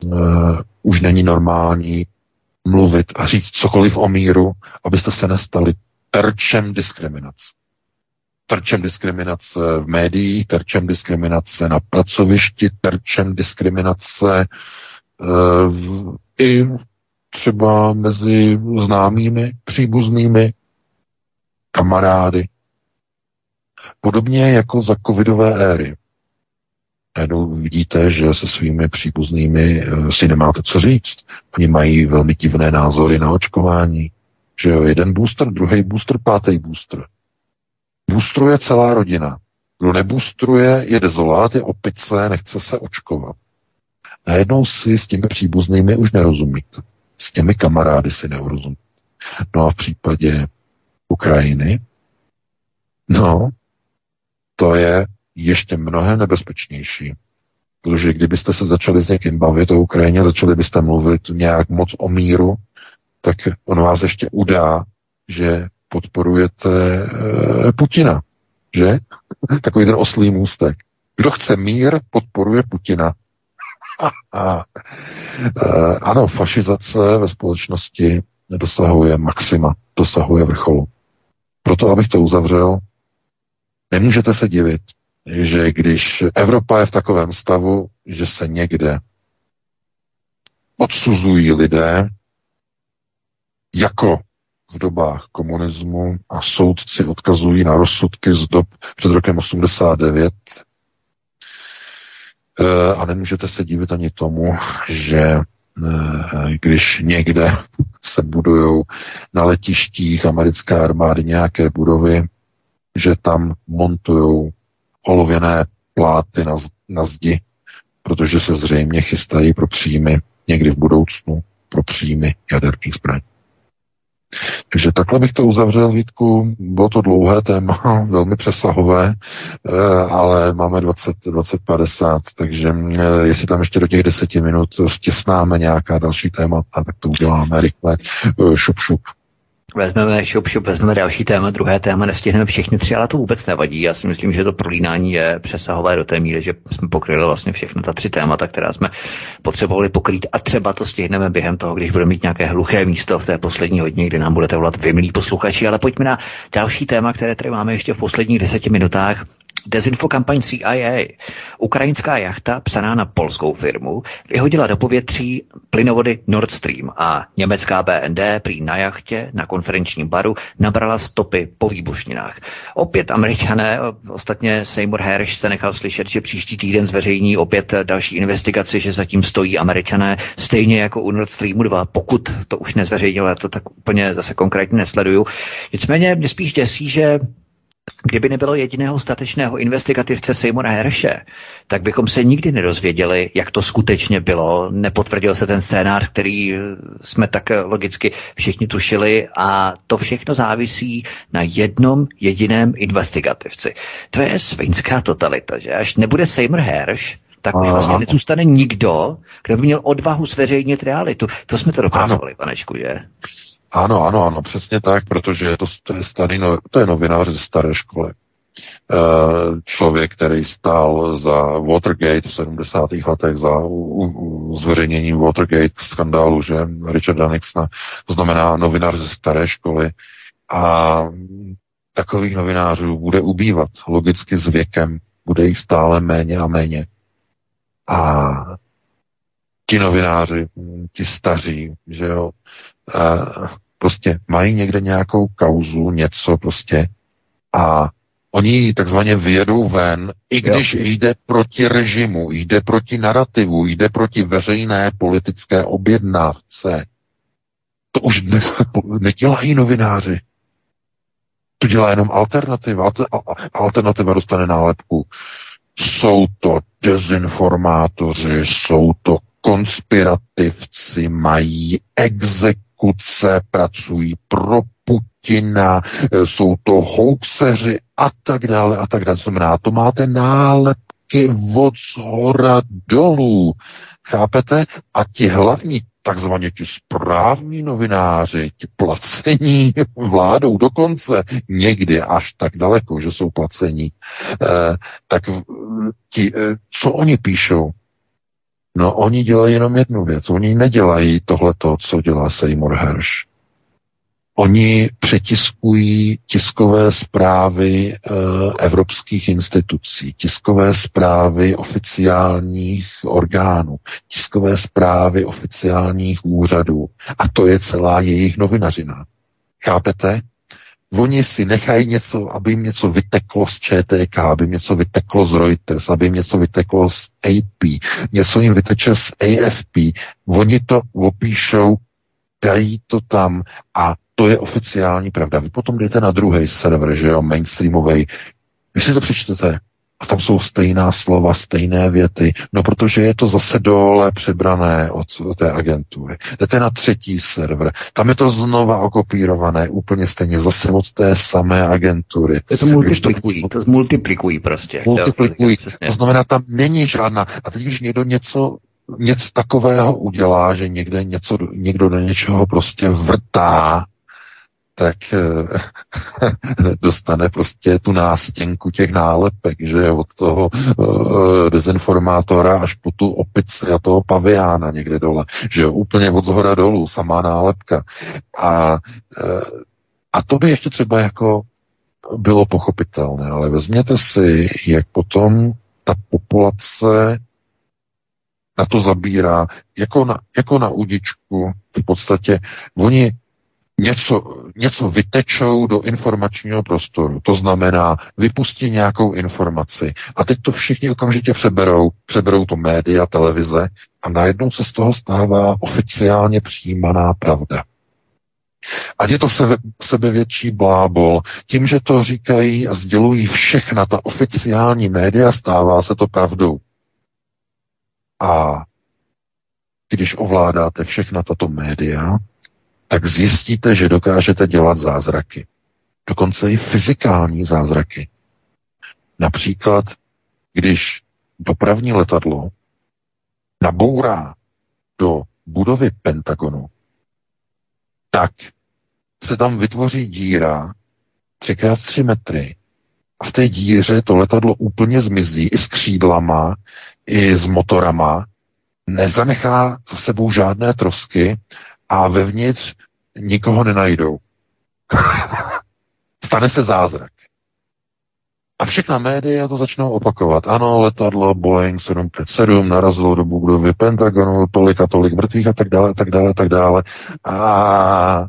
S3: uh, už není normální mluvit a říct cokoliv o míru, abyste se nestali terčem diskriminace. Terčem diskriminace v médiích, terčem diskriminace na pracovišti, terčem diskriminace uh, i třeba mezi známými, příbuznými, kamarády. Podobně jako za covidové éry. Najednou vidíte, že se svými příbuznými eh, si nemáte co říct. Oni mají velmi divné názory na očkování. Že jo, jeden booster, druhý booster, pátý booster. Boostruje celá rodina. Kdo neboostruje, je dezolát, je opice, nechce se očkovat. Najednou si s těmi příbuznými už nerozumíte. S těmi kamarády si nerozumíte. No a v případě Ukrajiny, no, to je ještě mnohem nebezpečnější. Protože kdybyste se začali s někým bavit o Ukrajině, začali byste mluvit nějak moc o míru, tak on vás ještě udá, že podporujete e, Putina. Že? Takový ten oslý můstek. Kdo chce mír, podporuje Putina. A, e, ano, fašizace ve společnosti dosahuje maxima, dosahuje vrcholu. Proto, abych to uzavřel, nemůžete se divit, že když Evropa je v takovém stavu, že se někde odsuzují lidé jako v dobách komunismu a soudci odkazují na rozsudky z dob před rokem 89. Eh, a nemůžete se divit ani tomu, že eh, když někde se budují na letištích americké armády nějaké budovy, že tam montují olověné pláty na, na zdi, protože se zřejmě chystají pro příjmy někdy v budoucnu pro příjmy jaderných zbraní. Takže takhle bych to uzavřel, Vítku. Bylo to dlouhé téma, velmi přesahové, eh, ale máme 20, 20 50, takže eh, jestli tam ještě do těch deseti minut stěsnáme nějaká další témata, tak to uděláme rychle. Eh, šup, šup.
S2: Vezmeme šup, šup, vezmeme další téma, druhé téma, nestihneme všechny tři, ale to vůbec nevadí. Já si myslím, že to prolínání je přesahové do té míry, že jsme pokryli vlastně všechny ta tři témata, která jsme potřebovali pokrýt a třeba to stihneme během toho, když budeme mít nějaké hluché místo v té poslední hodině, kdy nám budete volat vy, milí posluchači. Ale pojďme na další téma, které tady máme ještě v posledních deseti minutách Dezinfokampaň CIA. Ukrajinská jachta, psaná na polskou firmu, vyhodila do povětří plynovody Nord Stream a německá BND prý na jachtě na konferenčním baru nabrala stopy po výbušninách. Opět američané, ostatně Seymour Hersh se nechal slyšet, že příští týden zveřejní opět další investigaci, že zatím stojí američané, stejně jako u Nord Streamu 2, pokud to už nezveřejnilo, já to tak úplně zase konkrétně nesleduju. Nicméně mě spíš děsí, že Kdyby nebylo jediného statečného investigativce Seymoura Herše, tak bychom se nikdy nedozvěděli, jak to skutečně bylo. Nepotvrdil se ten scénář, který jsme tak logicky všichni tušili a to všechno závisí na jednom jediném investigativci. To je svinská totalita, že až nebude Seymour Hersh, tak už vlastně nezůstane nikdo, kdo by měl odvahu zveřejnit realitu. To jsme to dokázali, panečku, že?
S3: Ano, ano, ano, přesně tak, protože to, to je starý, no, to je novinář ze staré školy. Uh, člověk, který stál za Watergate v 70. letech, za zveřejněním Watergate skandálu, že Richarda Nixona, to znamená novinář ze staré školy. A takových novinářů bude ubývat. Logicky s věkem bude jich stále méně a méně. A ti novináři, ti staří, že jo, prostě mají někde nějakou kauzu, něco prostě a oni ji takzvaně vyjedou ven, i když jo. jde proti režimu, jde proti narrativu, jde proti veřejné politické objednávce. To už dnes nedělají novináři. To dělá jenom alternativa. Alternativa dostane nálepku. Jsou to dezinformátoři, jsou to konspirativci, mají exek exekuce, pracují pro Putina, e, jsou to hoaxeři a tak dále a tak dále. Znamená, to máte nálepky od zhora dolů. Chápete? A ti hlavní takzvaně ti správní novináři, ti placení vládou dokonce, někdy až tak daleko, že jsou placení, eh, tak ti, eh, co oni píšou? No oni dělají jenom jednu věc. Oni nedělají tohleto, co dělá Seymour Hersh. Oni přetiskují tiskové zprávy e, evropských institucí, tiskové zprávy oficiálních orgánů, tiskové zprávy oficiálních úřadů. A to je celá jejich novinařina. Chápete? Oni si nechají něco, aby jim něco vyteklo z ČTK, aby jim něco vyteklo z Reuters, aby jim něco vyteklo z AP, něco jim vyteče z AFP. Oni to opíšou, dají to tam a to je oficiální pravda. Vy potom jdete na druhý server, že jo, mainstreamový. Vy si to přečtete, a tam jsou stejná slova, stejné věty, no protože je to zase dole přebrané od, té agentury. Jdete na třetí server, tam je to znova okopírované, úplně stejně zase od té samé agentury.
S2: To, to multiplikují, to, to zmultiplikují prostě.
S3: Multiplikují, to znamená, tam není žádná, a teď když někdo něco něco takového udělá, že někde něco, někdo do něčeho prostě vrtá, tak eh, dostane prostě tu nástěnku těch nálepek, že od toho uh, dezinformátora až po tu opici a toho paviána někde dole, že úplně od zhora dolů, samá nálepka. A, uh, a to by ještě třeba jako bylo pochopitelné, ale vezměte si, jak potom ta populace na to zabírá, jako na, jako na udičku, v podstatě oni něco, něco vytečou do informačního prostoru. To znamená, vypustí nějakou informaci. A teď to všichni okamžitě přeberou, přeberou to média, televize a najednou se z toho stává oficiálně přijímaná pravda. Ať je to sebe, sebevětší blábol, tím, že to říkají a sdělují všechna ta oficiální média, stává se to pravdou. A když ovládáte všechna tato média, tak zjistíte, že dokážete dělat zázraky. Dokonce i fyzikální zázraky. Například, když dopravní letadlo nabourá do budovy Pentagonu, tak se tam vytvoří díra 3x3 metry a v té díře to letadlo úplně zmizí i s křídlama, i s motorama, nezanechá za sebou žádné trosky a vevnitř nikoho nenajdou. Stane se zázrak. A všechna média to začnou opakovat. Ano, letadlo Boeing 757 narazilo do budovy Pentagonu, tolik a tolik mrtvých a tak dále, tak dále, tak dále. A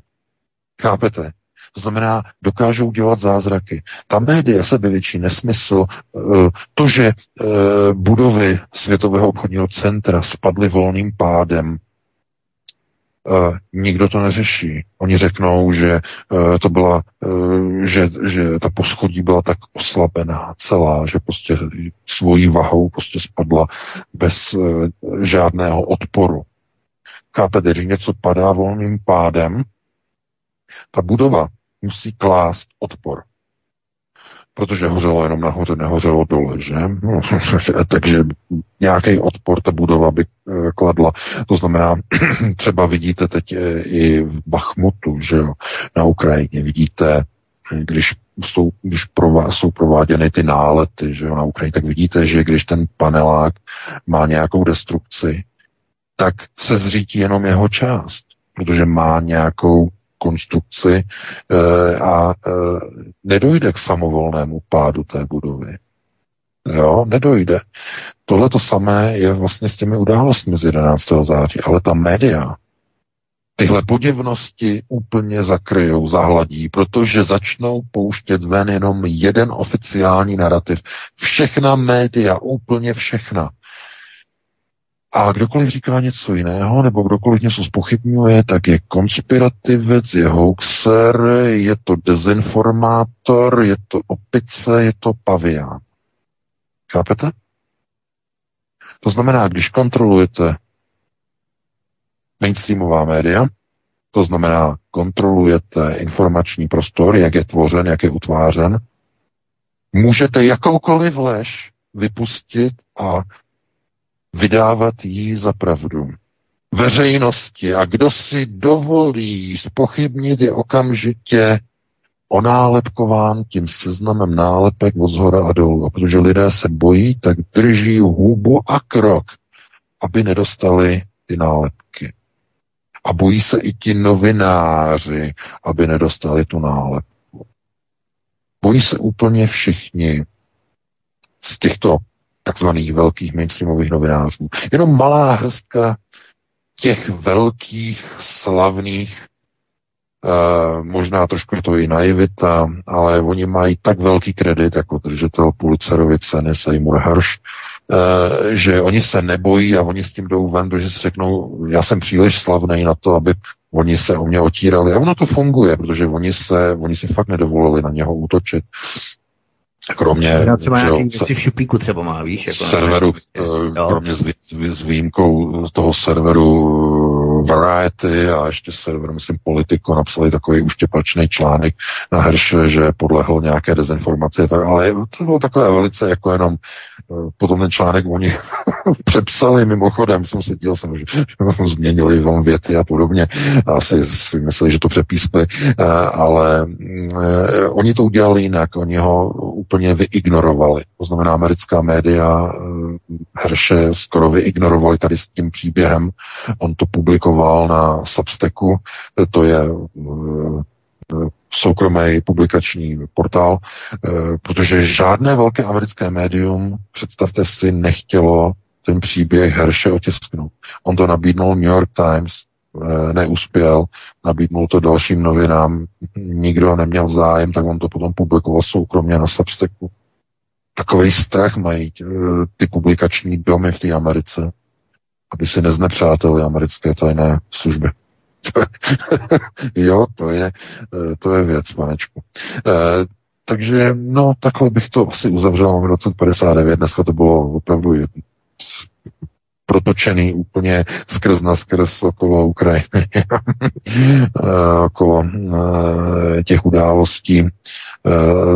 S3: chápete? To znamená, dokážou dělat zázraky. Ta média sebevětší nesmysl, eh, to, že eh, budovy Světového obchodního centra spadly volným pádem, Uh, nikdo to neřeší. Oni řeknou, že uh, to byla, uh, že, že ta poschodí byla tak oslabená celá, že prostě svojí vahou prostě spadla bez žádného odporu. Chápete, když něco padá volným pádem, ta budova musí klást odpor protože hořelo jenom nahoře, nehořelo dole, že? No, takže nějaký odpor ta budova by eh, kladla. To znamená, třeba vidíte teď eh, i v Bachmutu, že jo, na Ukrajině, vidíte, když jsou, když prová, jsou prováděny ty nálety, že jo, na Ukrajině, tak vidíte, že když ten panelák má nějakou destrukci, tak se zřítí jenom jeho část, protože má nějakou konstrukci eh, a eh, nedojde k samovolnému pádu té budovy. Jo, nedojde. Tohle to samé je vlastně s těmi událostmi z 11. září, ale ta média tyhle podivnosti úplně zakryjou, zahladí, protože začnou pouštět ven jenom jeden oficiální narrativ. Všechna média, úplně všechna, a kdokoliv říká něco jiného, nebo kdokoliv něco spochybňuje, tak je konspirativec, je hoaxer, je to dezinformátor, je to opice, je to pavián. Chápete? To znamená, když kontrolujete mainstreamová média, to znamená, kontrolujete informační prostor, jak je tvořen, jak je utvářen, můžete jakoukoliv lež vypustit a vydávat jí za pravdu. Veřejnosti a kdo si dovolí spochybnit je okamžitě onálepkován tím seznamem nálepek od zhora a dolů. A protože lidé se bojí, tak drží hubu a krok, aby nedostali ty nálepky. A bojí se i ti novináři, aby nedostali tu nálepku. Bojí se úplně všichni z těchto takzvaných velkých mainstreamových novinářů. Jenom malá hrstka těch velkých, slavných možná trošku je to i naivita, ale oni mají tak velký kredit jako držitel Pulitzerovy ceny Seymour Hersh, uh, že oni se nebojí a oni s tím jdou ven, protože si řeknou, já jsem příliš slavný na to, aby oni se o mě otírali. A ono to funguje, protože oni se, oni si fakt nedovolili na něho útočit. Kromě
S2: Já třeba nějaký věci v šuplíku třeba má, víš? Jako
S3: serveru, nevím, eh, kromě s, s výjimkou toho serveru Variety a ještě server, myslím, Politico, napsali takový uštěpačný článek na Herše, že podlehl nějaké dezinformace, tak, ale to bylo takové velice jako jenom eh, potom ten článek oni přepsali mimochodem, jsem se díval jsem, že, změnili vám věty a podobně, asi si mysleli, že to přepískli, ale oni to udělali jinak, oni ho úplně vyignorovali. To znamená, americká média eh, Herše skoro vyignorovali tady s tím příběhem. On to publikoval na Substacku, to je eh, soukromý publikační portál, eh, protože žádné velké americké médium, představte si, nechtělo ten příběh Herše otisknout. On to nabídnul New York Times, neuspěl, nabídnul to dalším novinám, nikdo neměl zájem, tak on to potom publikoval soukromně na Substacku. Takový strach mají eh, ty publikační domy v té Americe, aby si neznepřáteli americké tajné služby. jo, to je, eh, to je věc, panečku. Eh, takže, no, takhle bych to asi uzavřel, máme 2059, dneska to bylo opravdu protočený úplně skrz na skrz okolo Ukrajiny, okolo eh, těch událostí eh,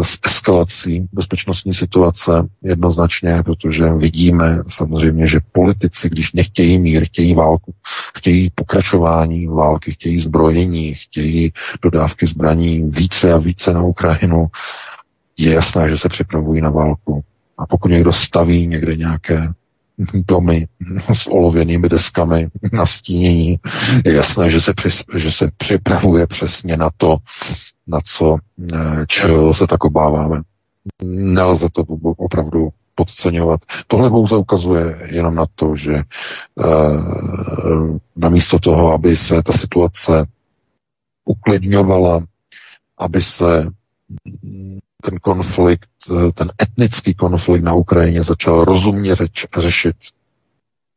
S3: s eskalací bezpečnostní situace jednoznačně, protože vidíme samozřejmě, že politici, když nechtějí mír, chtějí válku, chtějí pokračování války, chtějí zbrojení, chtějí dodávky zbraní více a více na Ukrajinu, je jasné, že se připravují na válku. A pokud někdo staví někde nějaké domy s olověnými deskami na stínění. Je jasné, že se, při, že se připravuje přesně na to, na co, eh, čeho se tak obáváme. Nelze to opravdu podceňovat. Tohle pouze ukazuje jenom na to, že e, namísto toho, aby se ta situace uklidňovala, aby se ten konflikt, eh, ten etnický konflikt na Ukrajině začal rozumně řeč, řešit,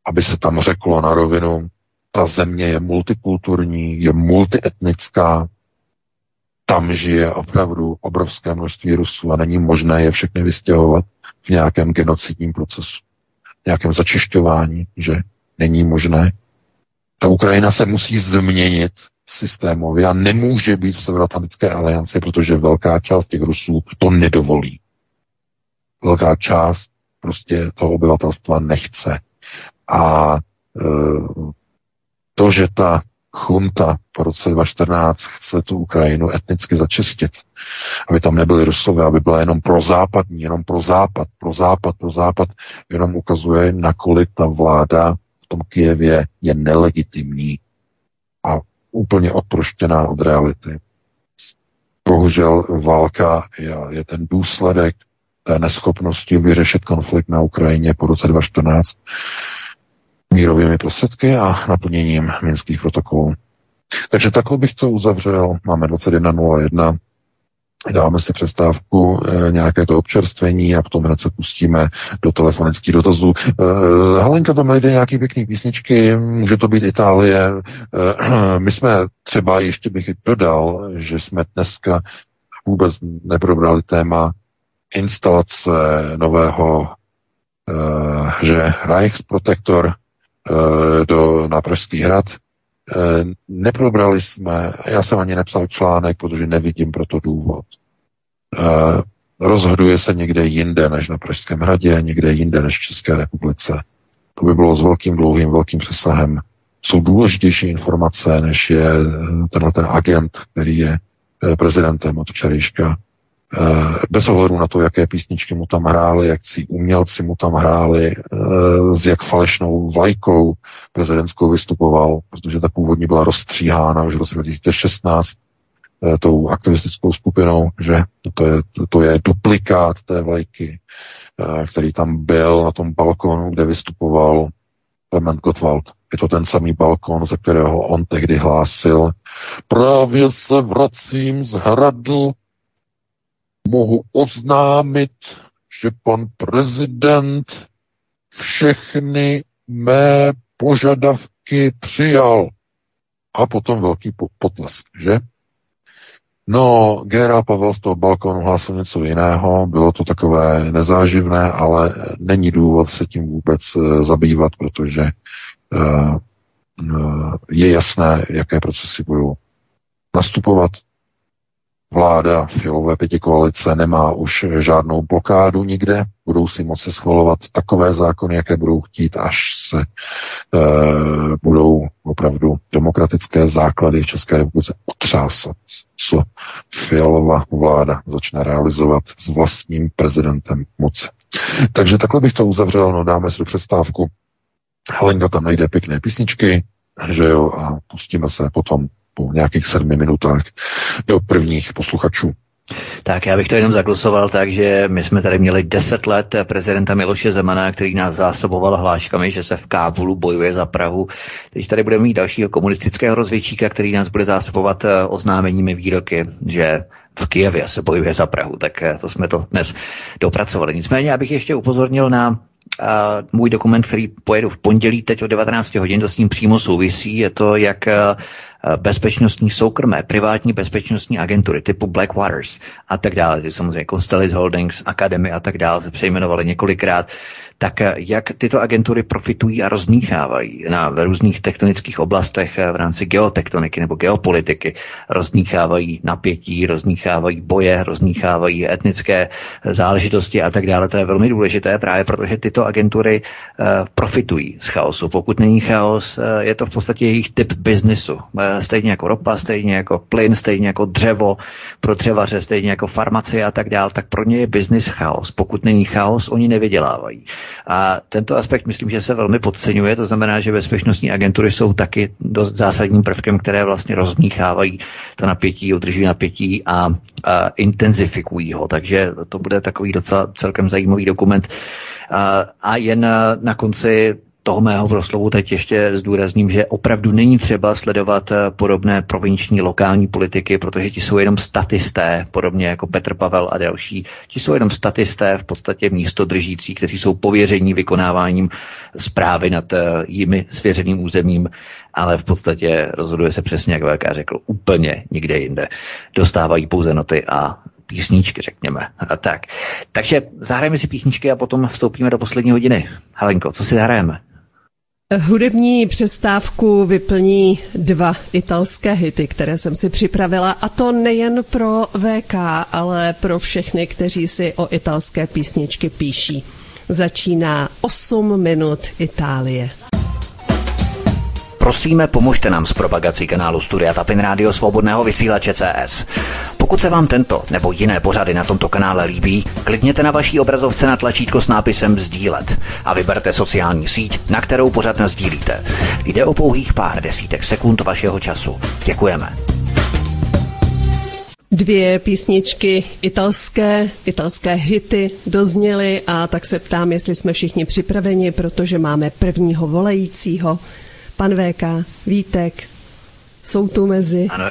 S3: aby se tam řeklo na rovinu, ta země je multikulturní, je multietnická, tam žije opravdu obrovské množství Rusů a není možné je všechny vystěhovat v nějakém genocidním procesu, v nějakém začišťování, že není možné. Ta Ukrajina se musí změnit systémově a nemůže být v Severoatlantické alianci, protože velká část těch Rusů to nedovolí. Velká část prostě toho obyvatelstva nechce. A e, to, že ta chunta po roce 2014 chce tu Ukrajinu etnicky začistit, aby tam nebyly Rusové, aby byla jenom pro západní, jenom pro západ, pro západ, pro západ, jenom ukazuje, nakolik ta vláda v tom Kijevě je nelegitimní. A úplně odproštěná od reality. Bohužel válka je, je ten důsledek té neschopnosti vyřešit konflikt na Ukrajině po roce 2014 mírovými prostředky a naplněním minských protokolů. Takže takhle bych to uzavřel. Máme 21.01 dáme si přestávku, e, nějaké to občerstvení a potom hned se pustíme do telefonických dotazů. Halenka tam najde nějaký pěkný písničky, může to být Itálie. E, my jsme třeba, ještě bych dodal, že jsme dneska vůbec neprobrali téma instalace nového, že Reichsprotektor do, na Pražský hrad, Eh, neprobrali jsme, já jsem ani nepsal článek, protože nevidím pro to důvod. Eh, rozhoduje se někde jinde než na Pražském hradě, někde jinde než v České republice. To by bylo s velkým dlouhým, velkým přesahem. Jsou důležitější informace, než je eh, tenhle ten agent, který je prezidentem od včerejška Eh, bez ohledu na to, jaké písničky mu tam hráli, jak si umělci mu tam hráli, eh, s jak falešnou vlajkou prezidentskou vystupoval, protože ta původní byla rozstříhána už v roce 2016 eh, tou aktivistickou skupinou, že to je, to je duplikát té vlajky, který tam byl na tom balkonu, kde vystupoval Clement Gottwald Je to ten samý balkon, ze kterého on tehdy hlásil. Právě se vracím z hradu, mohu oznámit, že pan prezident všechny mé požadavky přijal. A potom velký potlesk, že? No, Gera Pavel z toho balkonu hlásil něco jiného, bylo to takové nezáživné, ale není důvod se tím vůbec eh, zabývat, protože uh, uh, je jasné, jaké procesy budou nastupovat Vláda Filové pěti koalice nemá už žádnou blokádu nikde, budou si moci schvalovat takové zákony, jaké budou chtít, až se e, budou opravdu demokratické základy v České republice otřásat, co Fialová vláda začne realizovat s vlastním prezidentem moci. Takže takhle bych to uzavřel, no dáme si do přestávku. Helenka tam najde pěkné písničky, že jo, a pustíme se potom po nějakých sedmi minutách do prvních posluchačů.
S2: Tak já bych to jenom zaglosoval tak, že my jsme tady měli deset let prezidenta Miloše Zemana, který nás zásoboval hláškami, že se v Kábulu bojuje za Prahu. Teď tady budeme mít dalšího komunistického rozvědčíka, který nás bude zásobovat eh, oznámeními výroky, že v Kijevě se bojuje za Prahu. Tak eh, to jsme to dnes dopracovali. Nicméně, abych ještě upozornil na a můj dokument, který pojedu v pondělí teď o 19 hodin, to s ním přímo souvisí, je to, jak eh, bezpečnostní soukromé, privátní bezpečnostní agentury typu Blackwaters a tak dále, samozřejmě Constellis Holdings, Academy a tak dále se přejmenovali několikrát, tak eh, jak tyto agentury profitují a rozmíchávají na různých tektonických oblastech eh, v rámci geotektoniky nebo geopolitiky, rozmíchávají napětí, rozmíchávají boje, rozmíchávají etnické eh, záležitosti a tak dále. To je velmi důležité právě protože tyto agentury profitují z chaosu. Pokud není chaos, je to v podstatě jejich typ biznisu. Stejně jako ropa, stejně jako plyn, stejně jako dřevo pro dřevaře, stejně jako farmacie a tak dále, tak pro ně je biznis chaos. Pokud není chaos, oni nevydělávají. A tento aspekt myslím, že se velmi podceňuje, to znamená, že bezpečnostní agentury jsou taky dost zásadním prvkem, které vlastně rozmíchávají to napětí, udržují napětí a, a intenzifikují ho. Takže to bude takový docela celkem zajímavý dokument. A, a jen na konci toho mého proslovu teď ještě zdůrazním, že opravdu není třeba sledovat eh, podobné provinční lokální politiky, protože ti jsou jenom statisté, podobně jako Petr Pavel a další. Ti jsou jenom statisté, v podstatě místo držící, kteří jsou pověření vykonáváním zprávy nad eh, jimi svěřeným územím, ale v podstatě rozhoduje se přesně, jak VK řekl, úplně nikde jinde. Dostávají pouze noty a písničky, řekněme. A tak. Takže zahrajeme si písničky a potom vstoupíme do poslední hodiny. Halenko, co si zahrajeme?
S1: Hudební přestávku vyplní dva italské hity, které jsem si připravila, a to nejen pro VK, ale pro všechny, kteří si o italské písničky píší. Začíná 8 minut Itálie.
S2: Prosíme, pomožte nám s propagací kanálu Studia Tapin Rádio Svobodného vysílače CS. Pokud se vám tento nebo jiné pořady na tomto kanále líbí, klikněte na vaší obrazovce na tlačítko s nápisem Sdílet a vyberte sociální síť, na kterou pořad sdílíte. Jde o pouhých pár desítek sekund vašeho času. Děkujeme.
S1: Dvě písničky italské, italské hity dozněly a tak se ptám, jestli jsme všichni připraveni, protože máme prvního volajícího. Pan VK, Vítek, jsou tu mezi.
S2: Ano,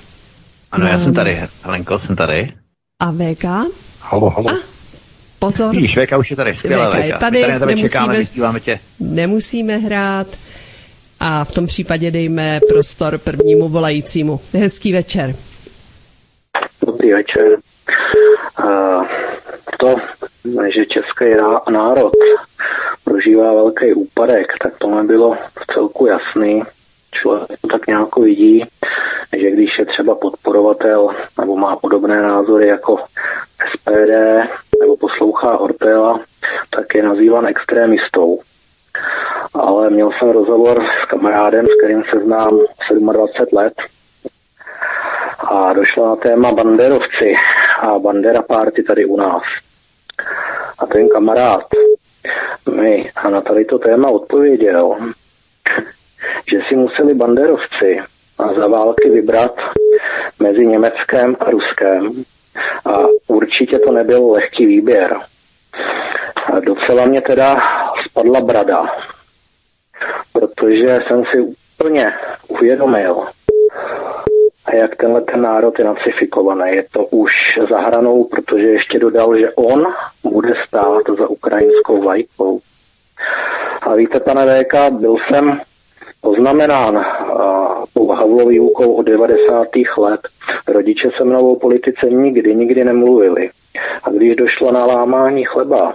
S2: ano, já jsem tady. Helenko, jsem tady.
S1: A VK?
S3: Halo, halo. A,
S1: pozor.
S2: Vidíš, VK už je tady, skvělá VK. Je
S1: tady,
S2: tady nemusíme,
S1: čekáme, tě. Nemusíme hrát a v tom případě dejme prostor prvnímu volajícímu. Hezký večer.
S4: Dobrý večer. Uh, to, že český národ prožívá velký úpadek, tak to mi bylo v celku jasný. Člověk to tak nějak vidí, že když je třeba podporovatel nebo má podobné názory jako SPD nebo poslouchá Ortela, tak je nazývan extrémistou. Ale měl jsem rozhovor s kamarádem, s kterým se znám 27 let a došlo na téma banderovci a bandera party tady u nás. A ten kamarád mi a na tady to téma odpověděl, že si museli banderovci a za války vybrat mezi Německem a Ruskem a určitě to nebyl lehký výběr. A docela mě teda spadla brada, protože jsem si úplně uvědomil, jak tenhle ten národ je nacifikovaný. Je to už za hranou, protože ještě dodal, že on bude stát za ukrajinskou vlajkou. A víte, pane VK, byl jsem poznamenán tou Havlovou výukou od 90. let. Rodiče se mnou o politice nikdy, nikdy nemluvili. A když došlo na lámání chleba,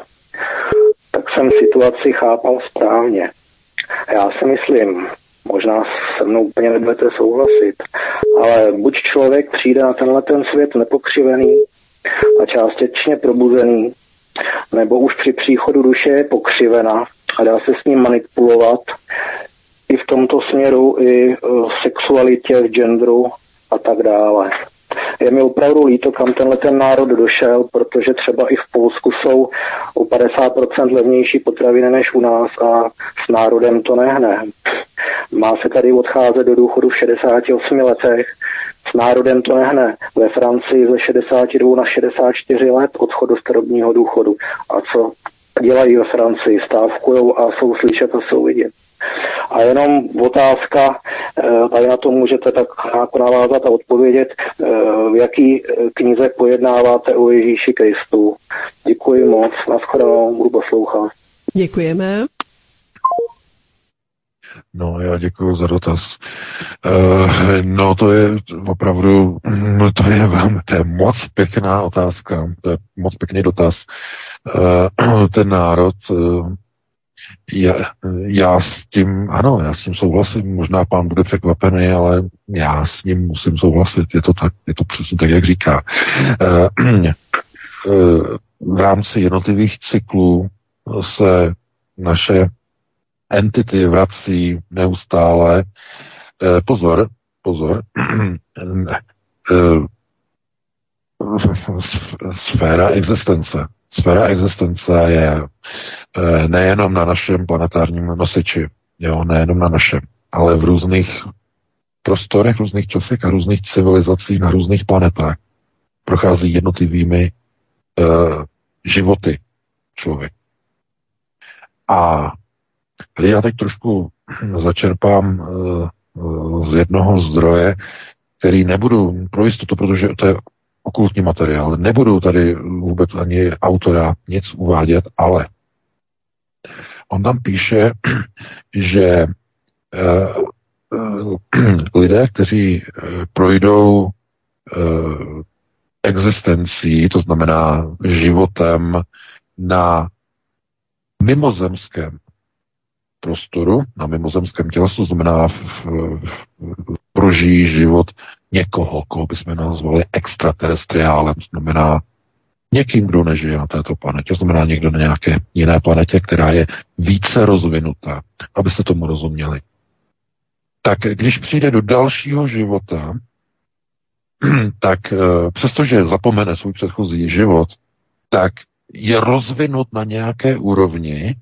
S4: tak jsem situaci chápal správně. Já si myslím, možná se mnou úplně nebudete souhlasit, ale buď člověk přijde na tenhle ten svět nepokřivený a částečně probuzený, nebo už při příchodu duše je pokřivena a dá se s ním manipulovat i v tomto směru, i v sexualitě, v genderu a tak dále. Je mi opravdu líto, kam tenhle ten národ došel, protože třeba i v Polsku jsou o 50% levnější potraviny než u nás a s národem to nehne. Má se tady odcházet do důchodu v 68 letech, s národem to nehne. Ve Francii ze 62 na 64 let odchod do starobního důchodu. A co dělají ve Francii? Stávkují a jsou slyšet a jsou vidět. A jenom otázka, eh, tady na to můžete tak jako navázat a odpovědět, eh, v jaký eh, knize pojednáváte o Ježíši Kristu. Děkuji moc, nashledanou, budu poslouchat.
S1: Děkujeme.
S3: No, já děkuji za dotaz. Uh, no, to je opravdu, no, to je vám, to je moc pěkná otázka, to je moc pěkný dotaz. Uh, ten národ, uh, já, já s tím, ano, já s tím souhlasím, možná pán bude překvapený, ale já s ním musím souhlasit, je to tak, je to přesně tak, jak říká. Uh, v rámci jednotlivých cyklů se naše entity vrací neustále. Eh, pozor, pozor, eh, sféra existence. Sféra existence je eh, nejenom na našem planetárním nosiči, jo, nejenom na našem, ale v různých prostorech, různých časech a různých civilizacích na různých planetách prochází jednotlivými uh, životy člověk. A Tady já teď trošku začerpám uh, z jednoho zdroje, který nebudu pro jistotu, protože to je okultní materiál, nebudu tady vůbec ani autora nic uvádět, ale on tam píše, že uh, uh, lidé, kteří projdou existencí, to znamená životem na mimozemském prostoru na mimozemském těle, to znamená v, v, prožijí život někoho, koho bychom nazvali extraterestriálem, znamená někým, kdo nežije na této planetě, znamená někdo na nějaké jiné planetě, která je více rozvinutá, abyste tomu rozuměli. Tak když přijde do dalšího života, tak eh, přestože zapomene svůj předchozí život, tak je rozvinut na nějaké úrovni,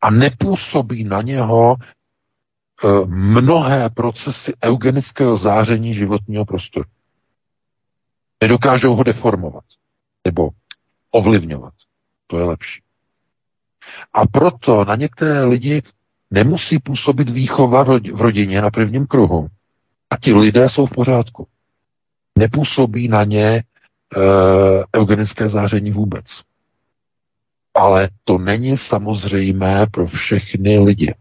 S3: a nepůsobí na něho mnohé procesy eugenického záření životního prostoru. Nedokážou ho deformovat nebo ovlivňovat. To je lepší. A proto na některé lidi nemusí působit výchova v rodině na prvním kruhu. A ti lidé jsou v pořádku. Nepůsobí na ně e, eugenické záření vůbec. Ale to není samozřejmé pro všechny lidi.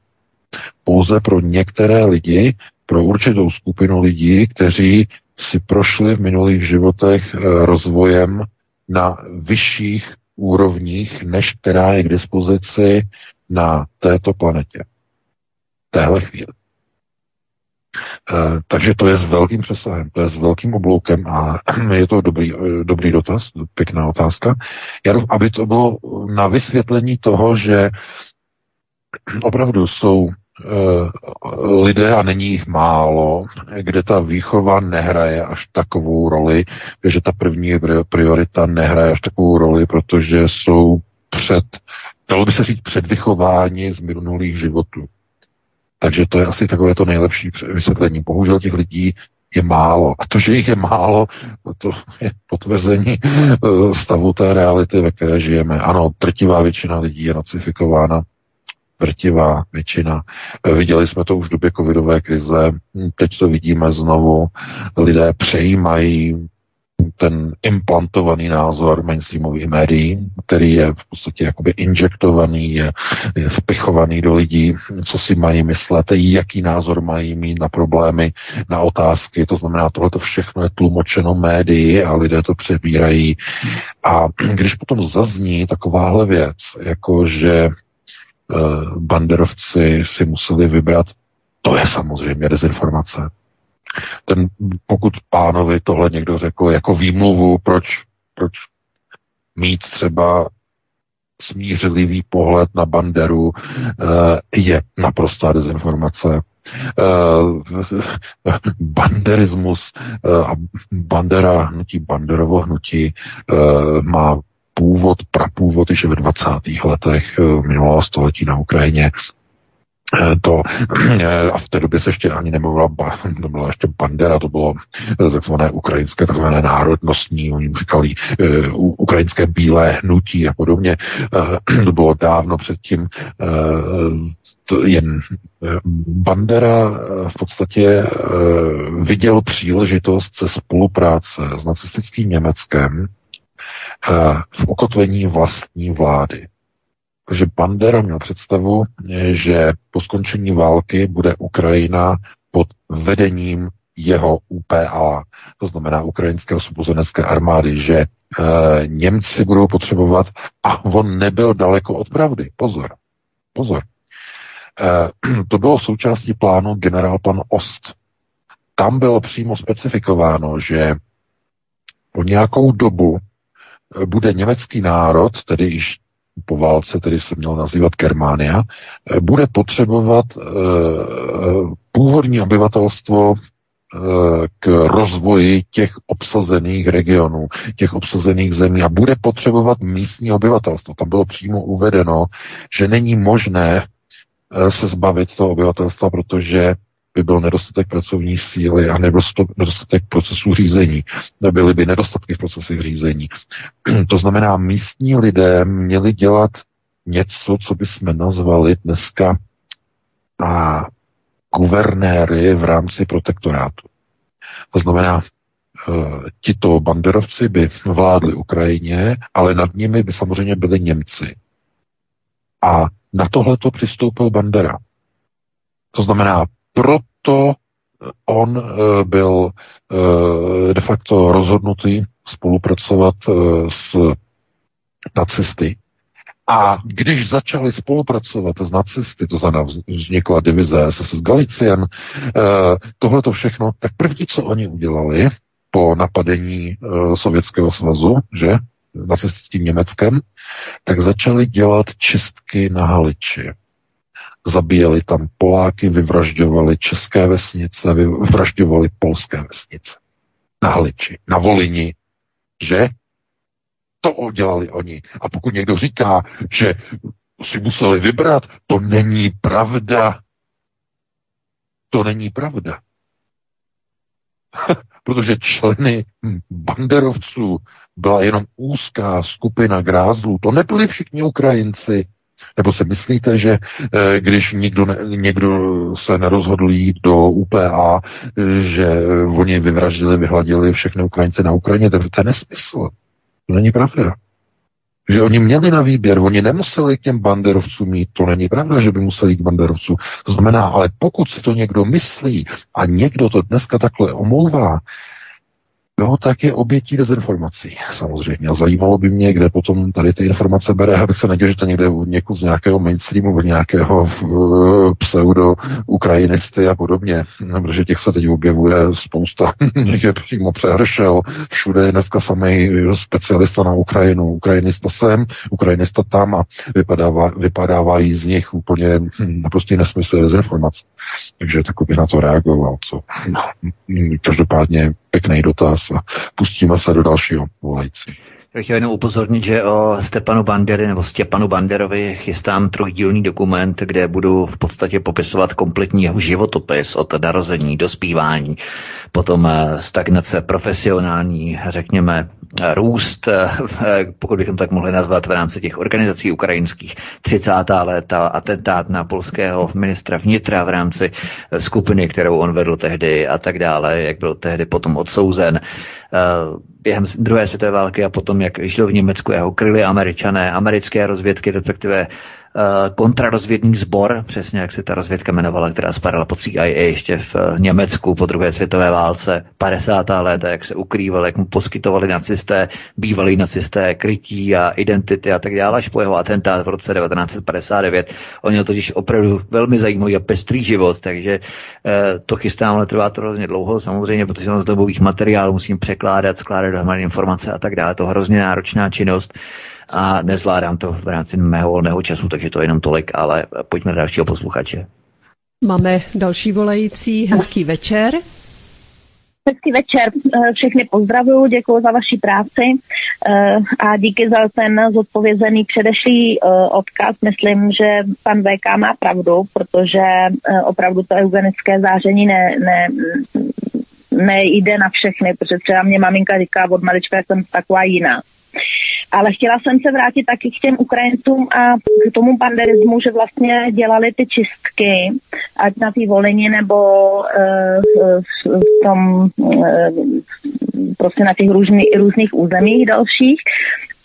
S3: Pouze pro některé lidi, pro určitou skupinu lidí, kteří si prošli v minulých životech eh, rozvojem na vyšších úrovních, než která je k dispozici na této planetě. Téhle chvíli. Eh, takže to je s velkým přesahem, to je s velkým obloukem a je to dobrý, eh, dobrý dotaz, pěkná otázka. Já aby to bylo na vysvětlení toho, že opravdu jsou eh, lidé, a není jich málo, kde ta výchova nehraje až takovou roli, že ta první priorita nehraje až takovou roli, protože jsou před, dalo by se říct, předvychování z minulých životů. Takže to je asi takové to nejlepší vysvětlení. Bohužel těch lidí je málo. A to, že jich je málo, to je potvrzení eh, stavu té reality, ve které žijeme. Ano, trtivá většina lidí je nacifikována drtivá většina. Viděli jsme to už v době covidové krize, teď to vidíme znovu. Lidé přejímají ten implantovaný názor mainstreamových médií, který je v podstatě jakoby injektovaný, je, je vpichovaný do lidí, co si mají myslet, jaký názor mají mít na problémy, na otázky. To znamená, tohle to všechno je tlumočeno médií a lidé to přebírají. A když potom zazní takováhle věc, jako že banderovci si museli vybrat, to je samozřejmě dezinformace ten, pokud pánovi tohle někdo řekl jako výmluvu, proč, proč mít třeba smířlivý pohled na Banderu, eh, je naprostá dezinformace. Eh, banderismus eh, a Bandera, hnutí Banderovo hnutí má původ, prapůvod již ve 20. letech minulého století na Ukrajině Eh, to eh, a v té době se ještě ani nemluvila, to byla ještě Bandera, to bylo eh, takzvané ukrajinské, takzvané národnostní, oni říkali uh, ukrajinské bílé hnutí a podobně. Uh, to bylo dávno předtím. Uh, jen Bandera v podstatě viděl příležitost se spolupráce s nacistickým Německem v ukotvení vlastní vlády. Takže Bandera měl představu, že po skončení války bude Ukrajina pod vedením jeho UPA, to znamená Ukrajinské osvobozenecké armády, že e, Němci budou potřebovat, a on nebyl daleko od pravdy. Pozor, pozor. E, to bylo součástí plánu generál pan Ost. Tam bylo přímo specifikováno, že po nějakou dobu eh, bude německý národ, tedy již po válce, tedy se měl nazývat Germánia, eh, bude potřebovat eh, původní obyvatelstvo eh, k rozvoji těch obsazených regionů, těch obsazených zemí a bude potřebovat místní obyvatelstvo. Tam bylo přímo uvedeno, že není možné se zbavit toho obyvatelstva, protože by byl nedostatek pracovní síly a nedostatek procesů řízení. Byly by nedostatky v procesech řízení. to znamená, místní lidé měli dělat něco, co bychom nazvali dneska a guvernéry v rámci protektorátu. To znamená, eh, tito banderovci by vládli Ukrajině, ale nad nimi by samozřejmě byli Němci. A na tohle to přistoupil Bandera. To znamená, proto on eh, byl eh, de facto rozhodnutý spolupracovat eh, s nacisty. A když začali spolupracovat s nacisty, to znamená vznikla divize SS Galician, tohle to všechno, tak první, co oni udělali po napadení Sovětského svazu, že, nacistickým Německem, tak začali dělat čistky na Haliči zabíjeli tam Poláky, vyvražďovali české vesnice, vyvražďovali polské vesnice. Na Haliči, na Volini, že? To udělali oni. A pokud někdo říká, že si museli vybrat, to není pravda. To není pravda. Protože členy banderovců byla jenom úzká skupina grázlů. To nebyli všichni Ukrajinci. Nebo si myslíte, že eh, když někdo, někdo se nerozhodl jít do UPA, eh, že oni vyvraždili, vyhladili všechny Ukrajince na Ukrajině, to, je nesmysl. To není pravda. Že oni měli na výběr, oni nemuseli k těm banderovcům mít, to není pravda, že by museli k banderovcům. To znamená, ale pokud si to někdo myslí a někdo to dneska takhle omlouvá, No, tak je obětí dezinformací, samozřejmě. A zajímalo by mě, kde potom tady ty informace bere, abych se neděl, že to někde někud z nějakého mainstreamu, od nějakého uh, pseudo ukrajinisty a podobně, protože těch se teď objevuje spousta, těch je přímo přehršel, všude je dneska samý specialista na Ukrajinu, ukrajinista sem, ukrajinista tam a vypadává, vypadávají z nich úplně naprostý nesmysl dezinformace. Takže tak bych na to reagoval. Co? Každopádně pěkný dotaz a pustíme se do dalšího volající.
S2: Chtěl jenom upozornit, že o Stepanu Bandery nebo Stěpanu Banderovi chystám trojdílný dokument, kde budu v podstatě popisovat kompletní jeho životopis od narození, dospívání, potom eh, stagnace profesionální, řekněme, růst, eh, pokud bychom tak mohli nazvat v rámci těch organizací ukrajinských, 30. léta, atentát na polského ministra vnitra v rámci eh, skupiny, kterou on vedl tehdy a tak dále, jak byl tehdy potom odsouzen během druhé světové války a potom, jak žil v Německu, jeho kryli američané, americké rozvědky, respektive Eh, kontrarozvědný sbor, přesně jak se ta rozvědka jmenovala, která spadala pod CIA ještě v eh, Německu po druhé světové válce, 50. léta, jak se ukrýval, jak mu poskytovali nacisté, bývalí nacisté krytí a identity a tak dále, až po jeho atentát v roce 1959. On měl totiž opravdu velmi zajímavý a pestrý život, takže eh, to chystám, ale trvá to hrozně dlouho, samozřejmě, protože on z dobových materiálů musím překládat, skládat dohromady informace a tak dále. To hrozně náročná činnost a nezvládám to v rámci mého volného času, takže to je jenom tolik, ale pojďme na dalšího posluchače.
S1: Máme další volající, hezký večer.
S5: Hezký večer, eh, všechny pozdravuju, děkuji za vaši práci eh, a díky za ten zodpovězený předešlý eh, odkaz. Myslím, že pan VK má pravdu, protože opravdu to eugenické záření ne, ne, nejde na všechny, protože třeba mě maminka říká od malička, jsem taková jiná. Ale chtěla jsem se vrátit taky k těm Ukrajincům a k tomu banderismu, že vlastně dělali ty čistky, ať na té Volini nebo uh, v, v tom, uh, prostě na těch různý, různých územích dalších.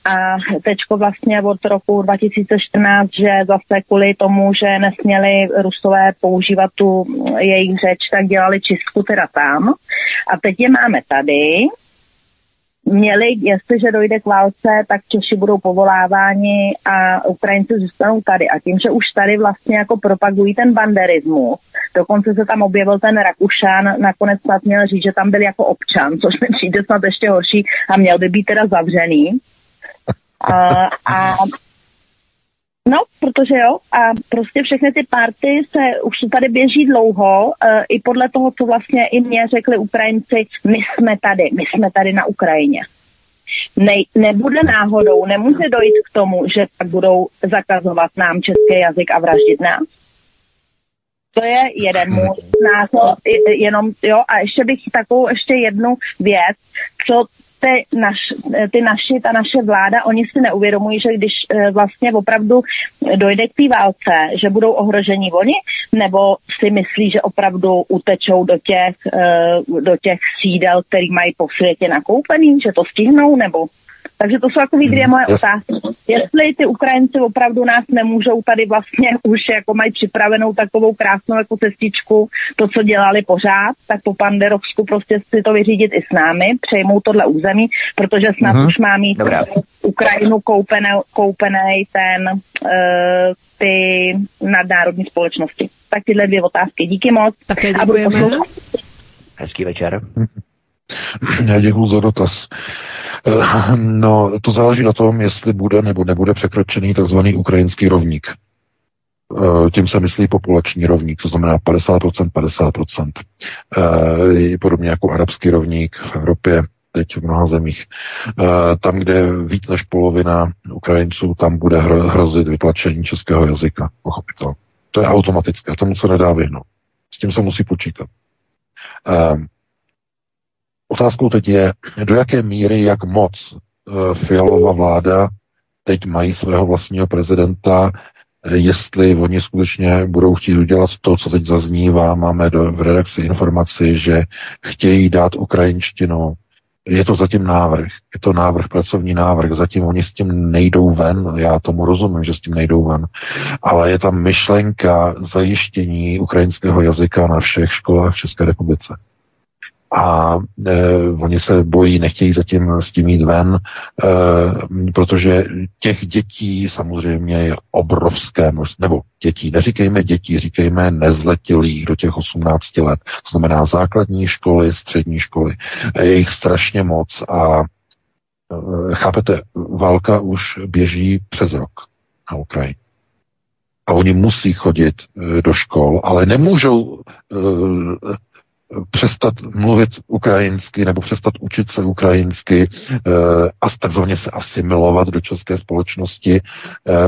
S5: A teďko vlastně od roku 2014, že zase kvůli tomu, že nesměli Rusové používat tu jejich řeč, tak dělali čistku teda tam. A teď je máme tady měli, jestliže dojde k válce, tak Češi budou povoláváni a Ukrajinci zůstanou tady. A tím, že už tady vlastně jako propagují ten banderismus, dokonce se tam objevil ten Rakušan, nakonec snad měl říct, že tam byl jako občan, což mi přijde snad ještě horší a měl by být teda zavřený. A, a No, protože jo, a prostě všechny ty party se už tady běží dlouho, uh, i podle toho, co vlastně i mě řekli Ukrajinci, my jsme tady, my jsme tady na Ukrajině. Ne, nebude náhodou, nemůže dojít k tomu, že tak budou zakazovat nám český jazyk a vraždit nás. To je jeden můj názor, jenom, jo, a ještě bych takovou ještě jednu věc, co ty, naš, ty naši, ta naše vláda, oni si neuvědomují, že když eh, vlastně opravdu dojde k té válce, že budou ohroženi oni, nebo si myslí, že opravdu utečou do těch, eh, do těch sídel, který mají po světě nakoupený, že to stihnou, nebo takže to jsou takové dvě moje yes. otázky. Jestli ty Ukrajinci opravdu nás nemůžou tady vlastně už jako mají připravenou takovou krásnou jako cestičku, to, co dělali pořád, tak po Panderovsku prostě si to vyřídit i s námi, přejmou tohle území, protože snad uh-huh. už má mít Dobrá. Ukrajinu koupený, koupený ten uh, ty nadnárodní společnosti. Tak tyhle dvě otázky. Díky moc.
S1: Také děkujeme.
S2: Hezký večer.
S3: Já děkuji za dotaz. Eh, no, to záleží na tom, jestli bude nebo nebude překročený tzv. ukrajinský rovník. Eh, tím se myslí populační rovník, to znamená 50%, 50%. Eh, podobně jako arabský rovník v Evropě, teď v mnoha zemích. Tam, kde víc než polovina Ukrajinců, tam bude hrozit vytlačení českého jazyka, pochopitelně. To je automatické, tomu se nedá vyhnout. S tím se musí počítat. Otázkou teď je, do jaké míry, jak moc uh, Fialová vláda teď mají svého vlastního prezidenta, eh, jestli oni skutečně budou chtít udělat to, co teď zaznívá. Máme do, v redakci informaci, že chtějí dát ukrajinštinu. Je to zatím návrh, je to návrh, pracovní návrh, zatím oni s tím nejdou ven, já tomu rozumím, že s tím nejdou ven, ale je tam myšlenka zajištění ukrajinského jazyka na všech školách v České republice a e, oni se bojí, nechtějí zatím s tím jít ven, e, protože těch dětí samozřejmě je obrovské množství, nebo dětí, neříkejme dětí, říkejme nezletilých do těch 18 let, to znamená základní školy, střední školy, je jich strašně moc a e, chápete, válka už běží přes rok na Ukrajině. A oni musí chodit e, do škol, ale nemůžou e, přestat mluvit ukrajinsky nebo přestat učit se ukrajinsky a takzvaně se asimilovat do české společnosti,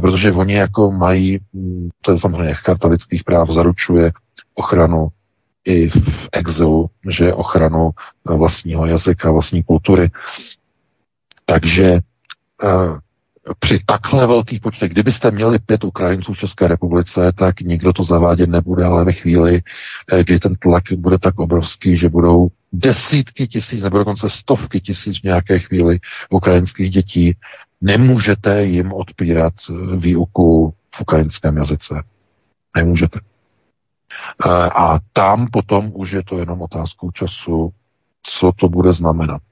S3: protože oni jako mají, hm, to je samozřejmě charta lidských práv, zaručuje ochranu i v exilu, že ochranu vlastního jazyka, vlastní kultury. Takže při takhle velkých počtech, kdybyste měli pět Ukrajinců v České republice, tak nikdo to zavádět nebude, ale ve chvíli, eh, kdy ten tlak bude tak obrovský, že budou desítky tisíc nebo dokonce stovky tisíc v nějaké chvíli ukrajinských dětí, nemůžete jim odpírat eh, výuku v ukrajinském jazyce. Nemůžete. Eh, a tam potom už je to jenom otázkou času, co to bude znamenat.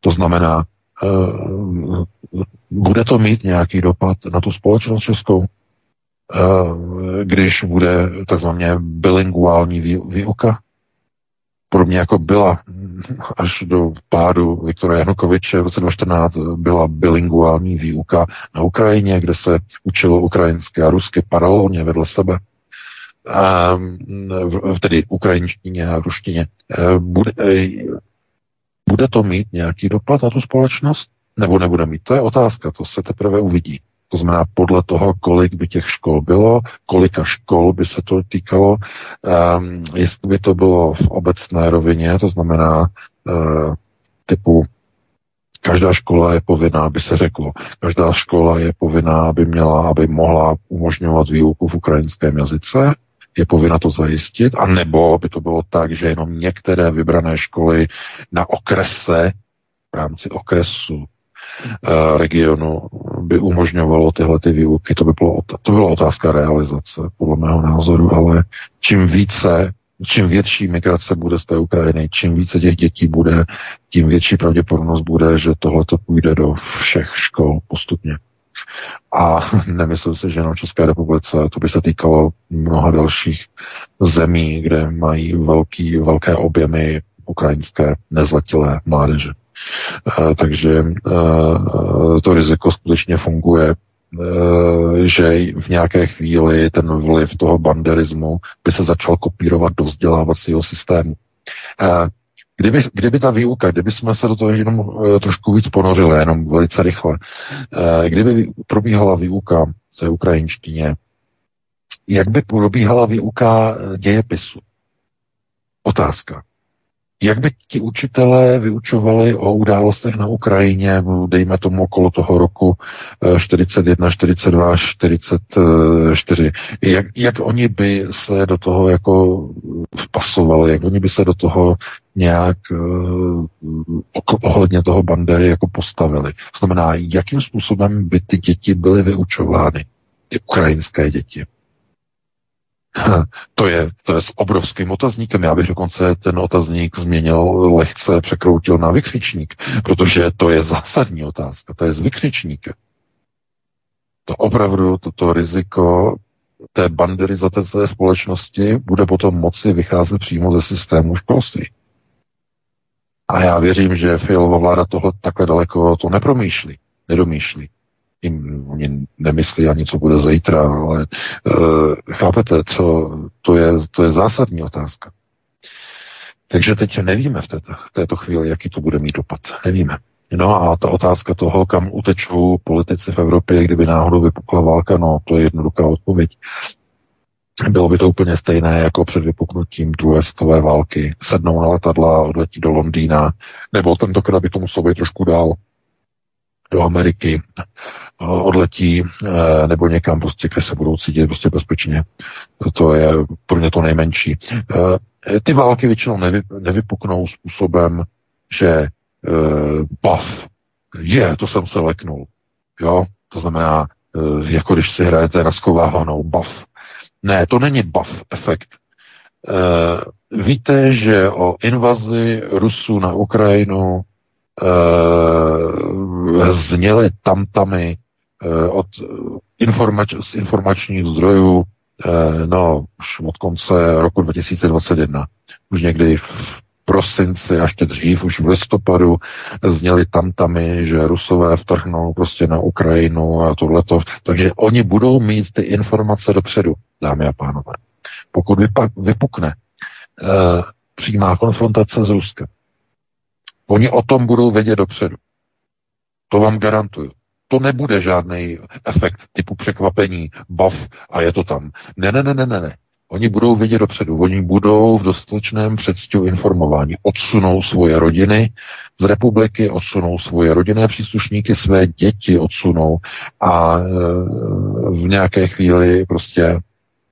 S3: To znamená, bude to mít nějaký dopad na tu společnost českou, eh, když bude takzvaně bilinguální výuka? Podobně jako byla až do pádu Viktora Janukoviče v roce 2014 byla bilinguální výuka na Ukrajině, kde se učilo ukrajinsky a rusky paralelně vedle sebe. A, tedy ukrajinštině a ruštině. Eh, bude, bude to mít nějaký dopad na tu společnost? Nebo nebude mít? To je otázka, to se teprve uvidí. To znamená podle toho, kolik by těch škol bylo, kolika škol by se to týkalo, um, jestli by to bylo v obecné rovině, to znamená uh, typu každá škola je povinná, aby se řeklo, každá škola je povinná, aby měla, aby mohla umožňovat výuku v ukrajinském jazyce, je povinna to zajistit, a nebo by to bylo tak, že jenom některé vybrané školy na okrese, v rámci okresu, uh, regionu by umožňovalo tyhle ty výuky. To by bylo, to byla otázka realizace, podle mého názoru, ale čím více čím větší migrace bude z té Ukrajiny, čím více těch dětí bude, tím větší pravděpodobnost bude, že tohle to půjde do všech škol postupně. A nemyslím si, že jenom České republice, to by se týkalo mnoha dalších zemí, kde mají velký, velké objemy ukrajinské nezletilé mládeže. E, takže e, to riziko skutečně funguje, že v nějaké chvíli ten vliv toho banderismu by se začal kopírovat do vzdělávacího systému. Kdyby, kdyby ta výuka, kdyby jsme se do toho jenom uh, trošku víc ponořili, jenom velice rychle, uh, kdyby probíhala výuka v ukrajinštině, jak by probíhala výuka eh, dějepisu? Otázka. Jak by ti učitelé vyučovali o událostech na Ukrajině, dejme tomu okolo toho roku 41, 42, 44, jak, jak oni by se do toho jako vpasovali, jak oni by se do toho nějak uh, ohledně toho bandery jako postavili. Znamená, jakým způsobem by ty děti byly vyučovány, ty ukrajinské děti. To je, to je s obrovským otazníkem. Já bych dokonce ten otazník změnil, lehce překroutil na vykřičník, protože to je zásadní otázka, to je z vykřičníka. To opravdu, toto riziko té banderizace společnosti bude potom moci vycházet přímo ze systému školství. A já věřím, že Fialová vláda tohle takhle daleko to nepromýšlí, nedomýšlí jim oni nemyslí ani, co bude zítra, ale uh, chápete, co, to je, to je zásadní otázka. Takže teď nevíme v této, této chvíli, jaký to bude mít dopad. Nevíme. No a ta otázka toho, kam utečou politici v Evropě, kdyby náhodou vypukla válka, no to je jednoduchá odpověď. Bylo by to úplně stejné jako před vypuknutím druhé světové války. Sednou na letadla, odletí do Londýna, nebo tentokrát by to muselo být trošku dál do Ameriky, odletí eh, nebo někam prostě, kde se budou cítit prostě bezpečně. To je pro ně to nejmenší. Eh, ty války většinou nevy, nevypuknou způsobem, že eh, bav, je, to jsem se leknul. Jo, to znamená, jako když si hrajete na skovávanou bav. Ne, to není bav efekt. Víte, že o invazi Rusů na Ukrajinu zněly tamtamy uh, od informač, z informačních zdrojů uh, no, už od konce roku 2021. Už někdy v prosinci, až teď dřív, už v listopadu zněly tamtamy, že Rusové vtrhnou prostě na Ukrajinu a tohleto. Takže oni budou mít ty informace dopředu, dámy a pánové. Pokud vypukne uh, přímá konfrontace s Ruskem. Oni o tom budou vědět dopředu. To vám garantuju. To nebude žádný efekt typu překvapení, bav a je to tam. Ne, ne, ne, ne, ne. Oni budou vědět dopředu, oni budou v dostatečném předstihu informování. Odsunou svoje rodiny z republiky, odsunou svoje rodinné příslušníky, své děti odsunou a e, v nějaké chvíli prostě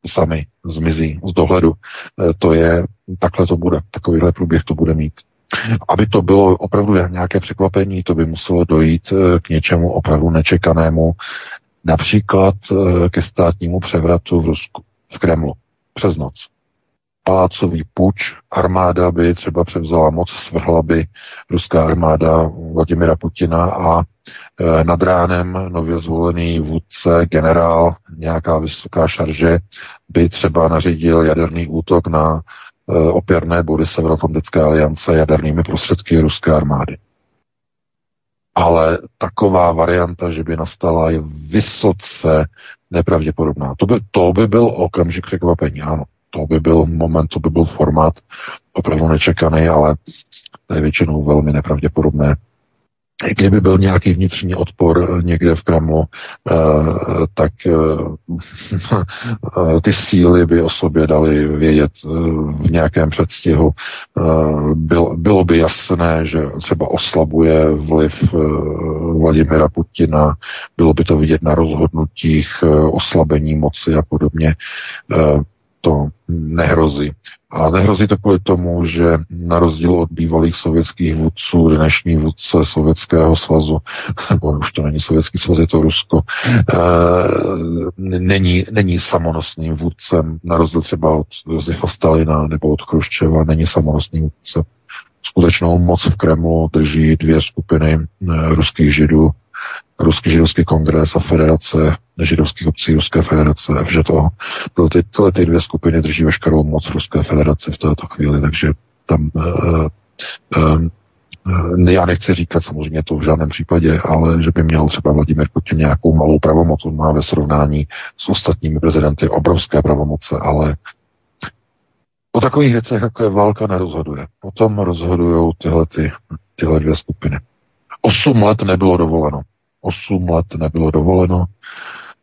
S3: sami zmizí z dohledu. E, to je, takhle to bude, takovýhle průběh to bude mít. Aby to bylo opravdu nějaké překvapení, to by muselo dojít e, k něčemu opravdu nečekanému, například ke státnímu převratu v Rusku, v Kremlu přes noc. Palácový puč, armáda by třeba převzala moc, svrhla by ruská armáda Vladimira Putina a e, nad ránem nově zvolený vůdce, generál, nějaká vysoká šarže, by třeba nařídil jaderný útok na opěrné body Severoatlantické aliance jadernými prostředky ruské armády. Ale taková varianta, že by nastala, je vysoce nepravděpodobná. To by, to by byl okamžik překvapení, ano. To by byl moment, to by byl formát opravdu nečekaný, ale to je většinou velmi nepravděpodobné kdyby byl nějaký vnitřní odpor někde v Kremlu, eh, tak eh, ty síly by o sobě dali vědět eh, v nějakém předstihu. Bylo by jasné, že třeba oslabuje vliv Vladimira Putina, bylo by to vidět na rozhodnutích oslabení moci a podobně to nehrozí. A nehrozí to kvůli tomu, že na rozdíl od bývalých sovětských vůdců, dnešní vůdce Sovětského svazu, nebo už to není Sovětský svaz, je to Rusko, e, není, není samonosným vůdcem, na rozdíl třeba od Josefa Stalina nebo od Chruščeva, není samonosným vůdcem. Skutečnou moc v Kremlu drží dvě skupiny e, ruských židů, Ruský židovský kongres a Federace židovských obcí Ruské federace, že to ty, tyhle ty dvě skupiny drží veškerou moc Ruské federace v této chvíli, takže tam uh, uh, já nechci říkat samozřejmě to v žádném případě, ale že by měl třeba Vladimir Putin nějakou malou pravomoc, on má ve srovnání s ostatními prezidenty obrovské pravomoce, ale o takových věcech, jako je válka, nerozhoduje. O tom rozhodují tyhle, ty, tyhle dvě skupiny. Osm let nebylo dovoleno. Osm let nebylo dovoleno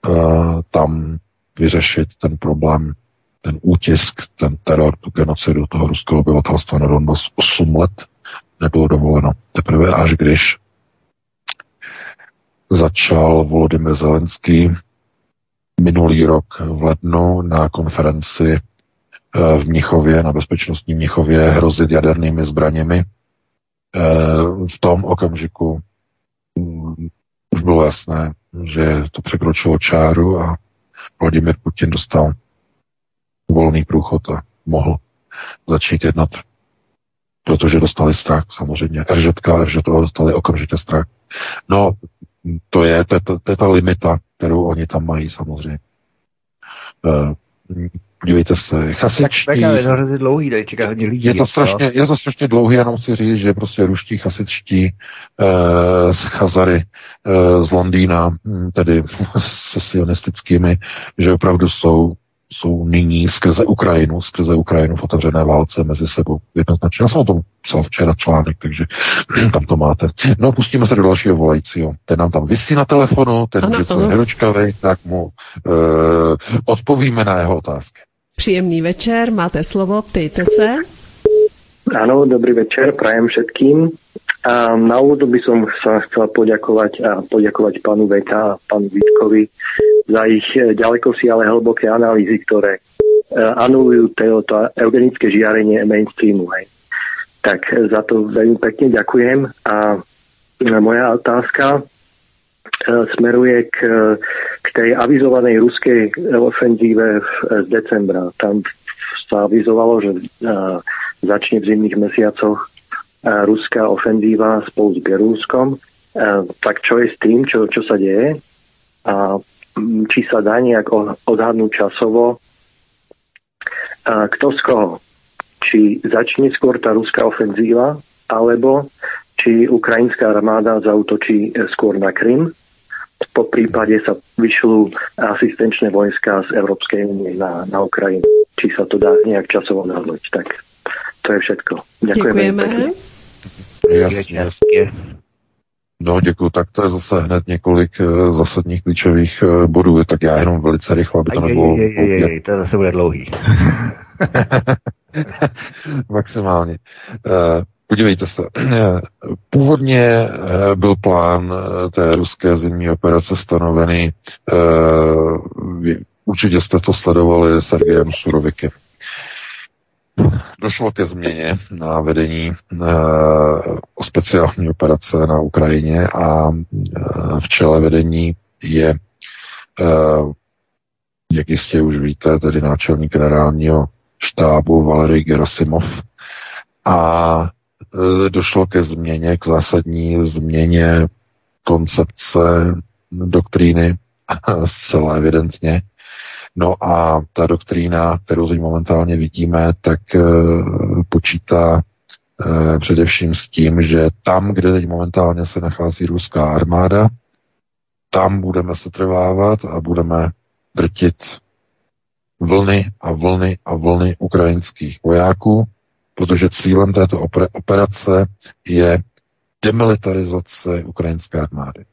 S3: uh, tam vyřešit ten problém, ten útisk, ten teror, tu genocidu toho ruského obyvatelstva na Donbass 8 let nebylo dovoleno. Teprve až když začal Volodymyr Zelenský minulý rok v lednu na konferenci eh, v Mnichově, na bezpečnostní Mnichově, hrozit jadernými zbraněmi. Eh, v tom okamžiku bylo jasné, že to překročilo čáru a Vladimir Putin dostal volný průchod a mohl začít jednat, protože dostali strach samozřejmě. RŽtka, toho dostali okamžitě strach. No, to je, to, to, to je ta limita, kterou oni tam mají samozřejmě. Uh, Podívejte se, chasičtí... Tak,
S2: tak je to hrozně dlouhý, tady čeká hodně lidí.
S3: Je to strašně, je to strašně dlouhý, jenom chci říct, že prostě ruští chasičtí e, z Chazary e, z Londýna, hm, tedy se sionistickými, že opravdu jsou jsou nyní skrze Ukrajinu, skrze Ukrajinu v otevřené válce mezi sebou. Jednoznačně. Já jsem o tom psal včera článek, takže tam to máte. No, pustíme se do dalšího volajícího. Ten nám tam vysí na telefonu, ten ano, je nedočkavý, tak mu uh, odpovíme na jeho otázky.
S1: Příjemný večer, máte slovo, ptejte se.
S6: Áno, dobrý večer, prajem všetkým. A na úvod by som sa chcel poďakovať a poďakovať pánu Veka a pánu Vítkovi za ich e, ďaleko si ale hlboké analýzy, ktoré e, anulujú to eugenické žiarenie mainstreamu. Hej. Tak e, za to veľmi pekne ďakujem a moja otázka smeruje k, k tej avizovanej ruskej ofenzíve z decembra. Tam sa avizovalo, že začne v zimných mesiacoch ruská ofenzíva spolu s Bieloruskom. Tak čo je s tým, čo, čo sa deje? A či sa dá nejak odhadnúť časovo, kto z koho. Či začne skôr tá ruská ofenzíva, alebo či ukrajinská armáda zautočí skôr na Krym, po prípade sa vyšľú asistenčné vojska z Európskej únie na, na Ukrajinu. Či sa to dá nejak časovo odhadnúť. Tak
S4: To je všechno.
S1: Děkujeme.
S2: Děkujeme.
S3: Jasně, jasně. No, děkuji. Tak to je zase hned několik uh, zásadních klíčových uh, bodů. Tak já jenom velice rychle, aby to nebylo...
S2: Je, je, je, je, to zase bude dlouhý.
S3: Maximálně. Uh, podívejte se. Původně byl plán té ruské zimní operace stanovený, určitě jste to sledovali Sergejem Surovikem. Došlo ke změně na vedení uh, speciální operace na Ukrajině a uh, v čele vedení je, uh, jak jistě už víte, tedy náčelník generálního štábu Valery Gerasimov. A uh, došlo ke změně, k zásadní změně koncepce doktríny, zcela evidentně, No a ta doktrína, kterou teď momentálně vidíme, tak uh, počítá uh, především s tím, že tam, kde teď momentálně se nachází ruská armáda, tam budeme se trvávat a budeme drtit vlny a vlny a vlny ukrajinských vojáků, protože cílem této operace je demilitarizace ukrajinské armády.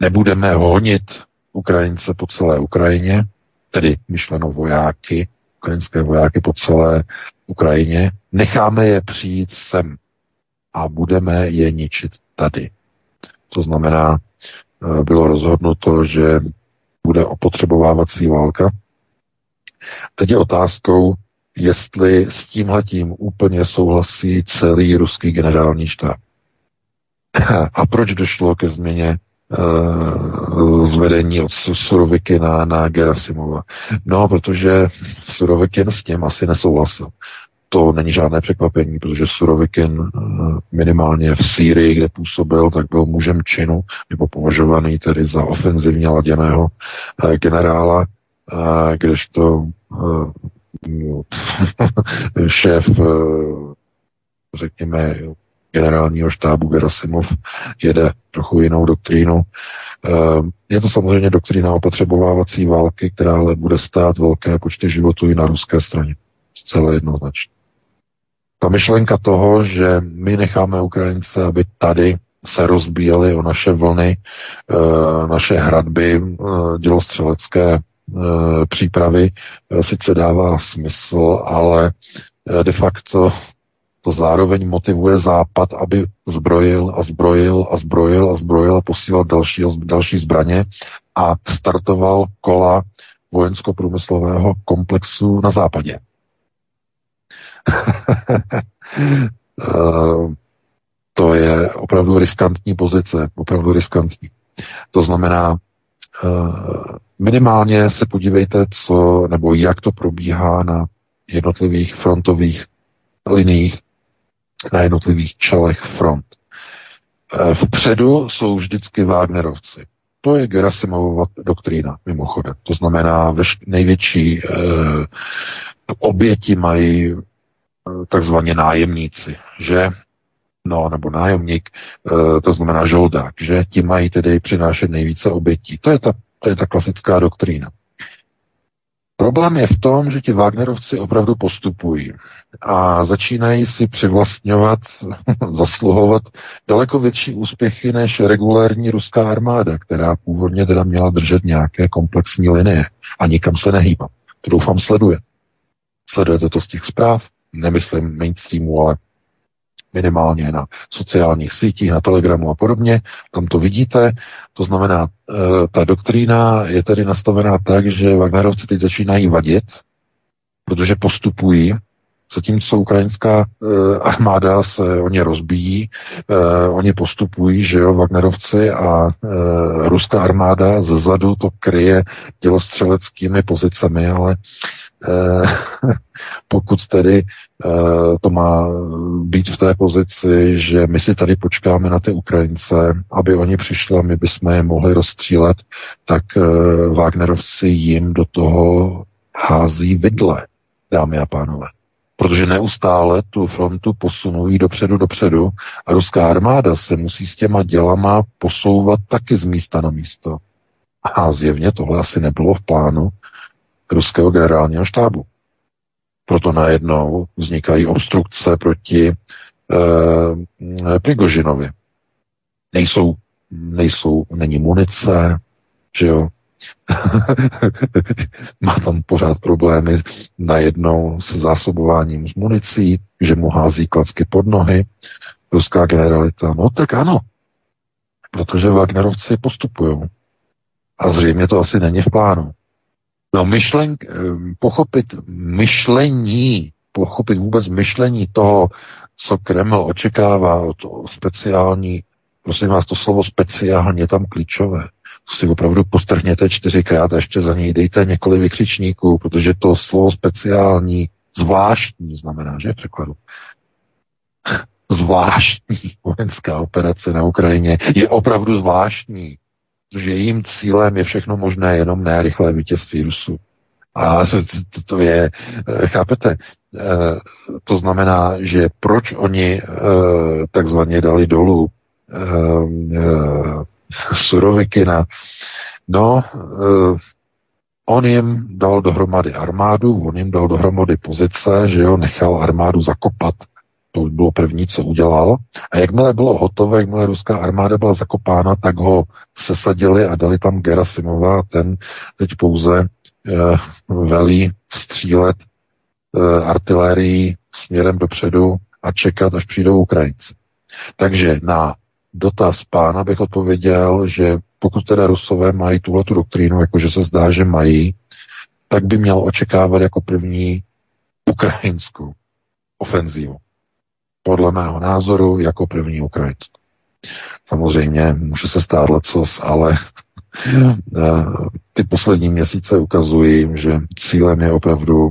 S3: Nebudeme honit Ukrajince po celé Ukrajině, tedy myšleno vojáky, ukrajinské vojáky po celé Ukrajině, necháme je přijít sem a budeme je ničit tady. To znamená, eh, bylo rozhodnuto, že bude opotřebovávací válka. Teď je otázkou, jestli s tímhletím úplně souhlasí celý ruský generální štáb. A proč došlo ke změně zvedení od Suroviky na, na Gerasimova. No, protože Surovikin s tím asi nesouhlasil. To není žádné překvapení, protože Surovikin eh, minimálně v Sýrii, kde působil, tak byl mužem činu, nebo považovaný tedy za ofenzivně laděného eh, generála, kdežto šéf, řekněme, generálního štábu Gerasimov jede trochu jinou doktrínu. Eh, je to samozřejmě doktrína opotřebovávací války, která ale bude stát velké počty životů i na ruské straně. Zcela jednoznačně. Ta myšlenka toho, že my necháme Ukrajince, aby tady se rozbíjely o naše vlny, eh, naše hradby, eh, dělostřelecké přípravy, sice dává smysl, ale de facto to zároveň motivuje Západ, aby zbrojil a zbrojil a zbrojil a zbrojil a posílal další, další zbraně a startoval kola vojensko-průmyslového komplexu na západě. Eh, to je opravdu riskantní pozice, opravdu riskantní. To znamená, eh, minimálně se podívejte, co nebo jak to probíhá na jednotlivých frontových liniích na jednotlivých čelech front. E, vpředu jsou vždycky Wagnerovci. To je Gerasimovova doktrína, mimochodem. To znamená, největší e, oběti mají e, takzvaně nájemníci, že no, nebo nájemník, to znamená žoldák, že ti mají tedy přinášet nejvíce obětí. To je ta, to je ta klasická doktrína. Problém je v tom, že ti Wagnerovci opravdu postupují a začínají si přivlastňovat, zasluhovat daleko větší úspěchy než regulární ruská armáda, která původně teda měla držet nějaké komplexní linie a nikam se nehýbat. To doufám sleduje. Sledujete to z těch zpráv? Nemyslím mainstreamu, ale minimálně na sociálních sítích, na Telegramu a podobně. Tam to vidíte. To znamená, e, ta doktrína je tedy nastavená tak, že Wagnerovci teď začínají vadit, protože postupují, zatímco ukrajinská e, armáda se o ně rozbíjí, e, oni postupují, že jo, Wagnerovci a ruská armáda zezadu to kryje dělostřeleckými pozicemi, ale Eh, pokud tedy eh, to má být v té pozici, že my si tady počkáme na ty Ukrajince, aby oni přišli a my bychom je mohli rozstřílet, tak eh, Wagnerovci jim do toho hází vidle, dámy a pánové. Protože neustále tu frontu posunují dopředu, dopředu a ruská armáda se musí s těma dělama posouvat taky z místa na místo. A zjevně tohle asi nebylo v plánu ruského generálního štábu. Proto najednou vznikají obstrukce proti eh, Prigožinovi. Nejsou, nejsou, není munice, že jo, má tam pořád problémy najednou se zásobováním s municí, že mu hází klacky pod nohy, ruská generalita. No tak ano, protože Wagnerovci postupují. A zřejmě to asi není v plánu. No myšlen, eh, pochopit myšlení, pochopit vůbec myšlení toho, co Kreml očekává od speciální, prosím vás, to slovo speciálně je tam klíčové si opravdu postrhněte čtyřikrát a ještě za něj dejte několik vykřičníků, protože to slovo speciální, zvláštní znamená, že v překladu. Zvláštní vojenská operace na Ukrajině je opravdu zvláštní, protože jejím cílem je všechno možné, jenom ne rychlé vítězství Rusů. A to, to, to je, eh, chápete, eh, to znamená, že proč oni eh, takzvaně dali dolů Surovikina. No, on jim dal dohromady armádu, on jim dal dohromady pozice, že jo, nechal armádu zakopat. To bylo první, co udělal. A jakmile bylo hotové, jakmile ruská armáda byla zakopána, tak ho sesadili a dali tam Gerasimova. Ten teď pouze uh, velí střílet uh, artilérii směrem dopředu a čekat, až přijdou Ukrajinci. Takže na dotaz pána bych odpověděl, že pokud teda Rusové mají tuhle tu doktrínu, jakože se zdá, že mají, tak by měl očekávat jako první ukrajinskou ofenzívu. Podle mého názoru jako první ukrajinskou. Samozřejmě může se stát lecos, ale eh, ty poslední měsíce ukazují, že cílem je opravdu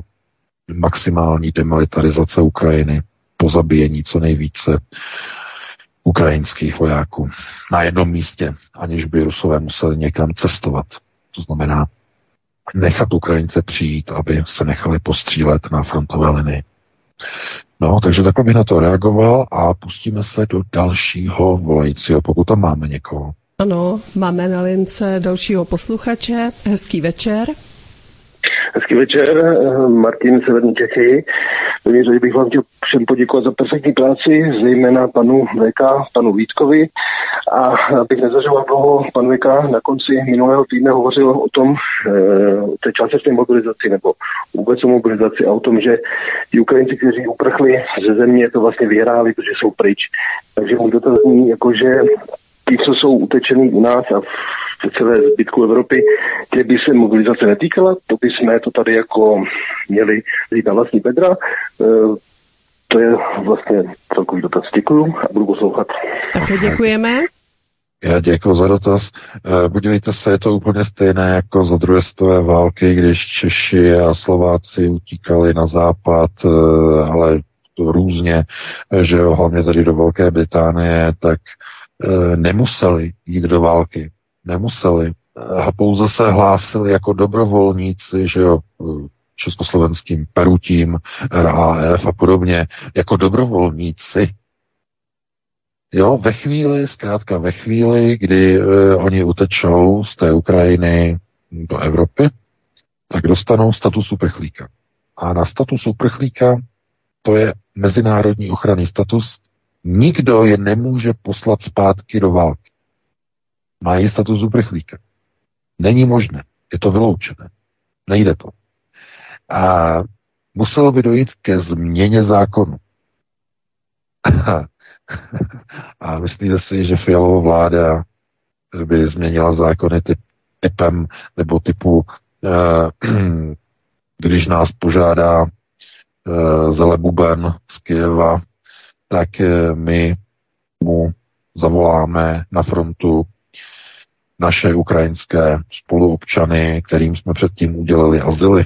S3: maximální demilitarizace Ukrajiny, pozabíjení co nejvíce ukrajinských vojáků na jednom místě, aniž by Rusové museli někam cestovat. To znamená nechat Ukrajince přijít, aby se nechali postřílet na frontové linii. No, takže takhle bych na to reagoval a pustíme se do dalšího volajícího, pokud tam máme někoho.
S1: Ano, máme na lince dalšího posluchače. Hezký večer.
S7: Hezký večer, eh, Martin Severní Čechy. Řadě bych vám chtěl všem poděkovat za perfektní práci, zejména panu VK, panu Vítkovi. A abych nezažoval dlouho, pan VK na konci minulého týdne hovořil o tom, eh, o té částečné mobilizaci nebo vůbec o mobilizaci a o tom, že ti Ukrajinci, kteří uprchli ze země, to vlastně vyhráli, protože jsou pryč. Takže můj dotaz zní, jako, ti, co jsou utečení u nás a v celé zbytku Evropy, kde by se mobilizace netýkala, to by jsme to tady jako měli říct na vlastní Petra. E, to je vlastně celkový dotaz. Děkuju a budu poslouchat.
S1: Také děkujeme.
S3: Já děkuji za dotaz. E, podívejte se, je to úplně stejné jako za druhé světové války, když Češi a Slováci utíkali na západ, e, ale to různě, že jo, hlavně tady do Velké Británie, tak E, nemuseli jít do války. Nemuseli. A pouze se hlásili jako dobrovolníci, že jo, československým perutím, RAF a podobně, jako dobrovolníci. Jo, ve chvíli, zkrátka ve chvíli, kdy e, oni utečou z té Ukrajiny do Evropy, tak dostanou status uprchlíka. A na status uprchlíka to je mezinárodní ochranný status, Nikdo je nemůže poslat zpátky do války. Mají status uprchlíka. Není možné. Je to vyloučené. Nejde to. A muselo by dojít ke změně zákonu. A myslíte si, že Fialová vláda by změnila zákony typ, typem nebo typu, eh, když nás požádá eh, Zelebuben z Kyjeva, tak eh, my mu zavoláme na frontu naše ukrajinské spoluobčany, kterým jsme předtím udělali azyly.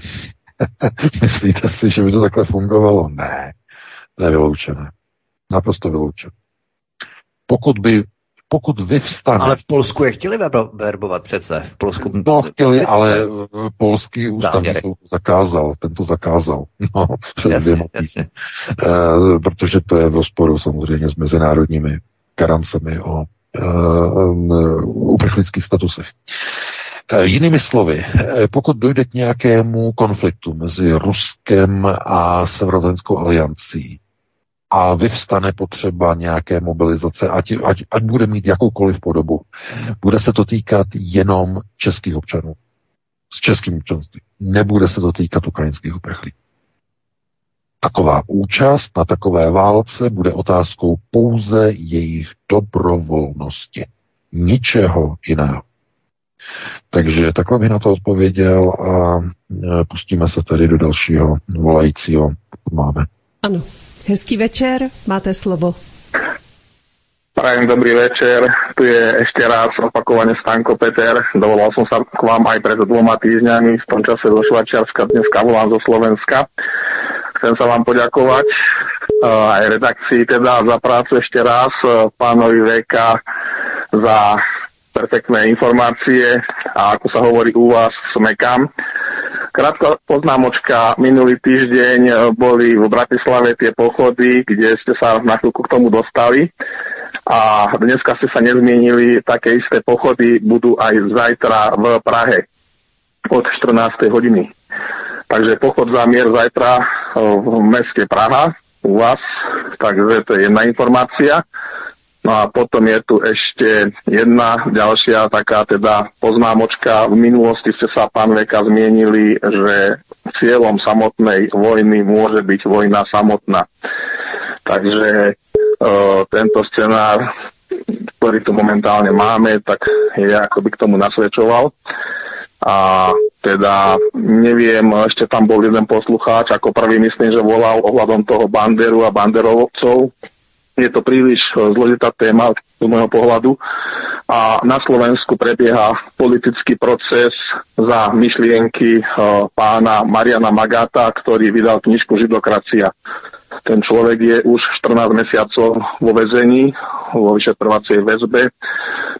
S3: Myslíte si, že by to takhle fungovalo? Ne, to je vyloučené. Naprosto vyloučené. Pokud by pokud vyvstane...
S2: Ale v Polsku je chtěli verbovat přece. V Polsku...
S3: No, chtěli, ale eh, polský ústavní soud zakázal, ten to zakázal. No, před jasně, jasně. E, protože to je v rozporu samozřejmě s mezinárodními garancemi o e, uprchlických statusech. Jinými slovy, pokud dojde k nějakému konfliktu mezi Ruskem a Severoatlantickou aliancí a vyvstane potřeba nějaké mobilizace, ať, ať, ať bude mít jakoukoliv podobu, bude se to týkat jenom českých občanů s českým občanstvím. Nebude se to týkat ukrajinských uprchlíků. Taková účast na takové válce bude otázkou pouze jejich dobrovolnosti. Ničeho jiného. Takže takhle bych na to odpověděl a e, pustíme se tedy do dalšího volajícího, pokud máme.
S1: Ano. Hezký večer, máte slovo.
S8: Prajem dobrý večer, tu je ešte raz opakovane Stanko Peter. Dovolal som sa k vám aj pred dvoma týždňami, v tom čase do Švačiarska, dneska volám zo Slovenska. Chcem sa vám poďakovať uh, aj redakcii teda za prácu ešte raz, uh, pánovi VK za perfektné informácie a ako sa hovorí u vás, smekam. Krátka poznámočka, minulý týždeň uh, boli v Bratislave tie pochody, kde ste sa na chvíľku k tomu dostali a dneska ste sa nezmienili, také isté pochody budú aj zajtra v Prahe od 14. hodiny. Takže pochod za mier zajtra v meste Praha u vás, takže to je jedna informácia. No a potom je tu ešte jedna ďalšia taká teda poznámočka. V minulosti ste sa, pán Veka, zmienili, že cieľom samotnej vojny môže byť vojna samotná. Takže tento scenár, ktorý tu momentálne máme, tak je ako by k tomu nasvedčoval. A teda neviem, ešte tam bol jeden poslucháč, ako prvý myslím, že volal ohľadom toho Banderu a Banderovcov. Je to príliš zložitá téma z môjho pohľadu a na Slovensku prebieha politický proces za myšlienky pána Mariana Magata, ktorý vydal knižku Židokracia. Ten človek je už 14 mesiacov vo väzení, vo vyšetrovacej väzbe.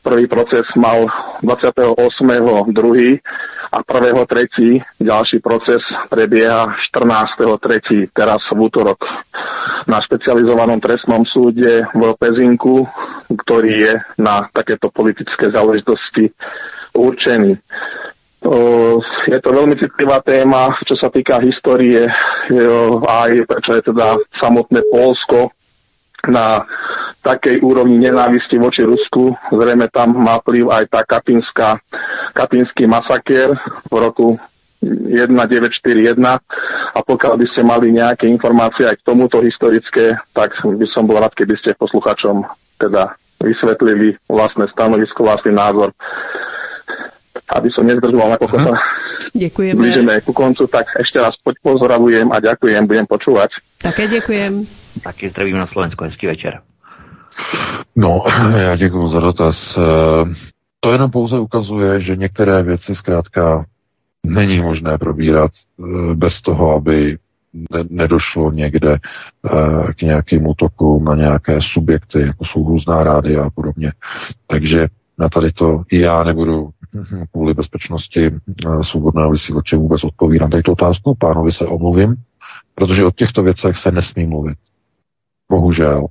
S8: Prvý proces mal 28.2. a 1.3. ďalší proces prebieha 14.3. teraz v útorok na špecializovanom trestnom súde v Pezinku, ktorý je na takéto politické záležitosti určený. Je to veľmi citlivá téma, čo sa týka histórie, aj prečo je teda samotné Polsko na takej úrovni nenávisti voči Rusku. Zrejme tam má vplyv aj tá kapinská, kapinský masakér v roku 1941 a pokiaľ by ste mali nejaké informácie aj k tomuto historické, tak by som bol rád, keby ste posluchačom teda vysvetlili vlastné stanovisko, vlastný názor aby som nezdržoval, ako sa
S1: Děkujeme.
S8: blížime ku koncu, tak ešte raz pozdravujem a ďakujem, budem počúvať.
S1: Také děkujem.
S2: Taky zdravím na Slovensku, hezký večer.
S3: No, já děkuji za dotaz. Eh, to jenom pouze ukazuje, že některé věci zkrátka není možné probírat eh, bez toho, aby nedošlo někde eh, k nějakým útokům na nějaké subjekty, jako jsou různá rády a podobně. Takže na tady to i já nebudu kvůli bezpečnosti eh, svobodného vysílače vůbec odpovídám tady tu otázku. Pánovi se omluvím, protože o těchto věcech se nesmí mluvit. Bohužel.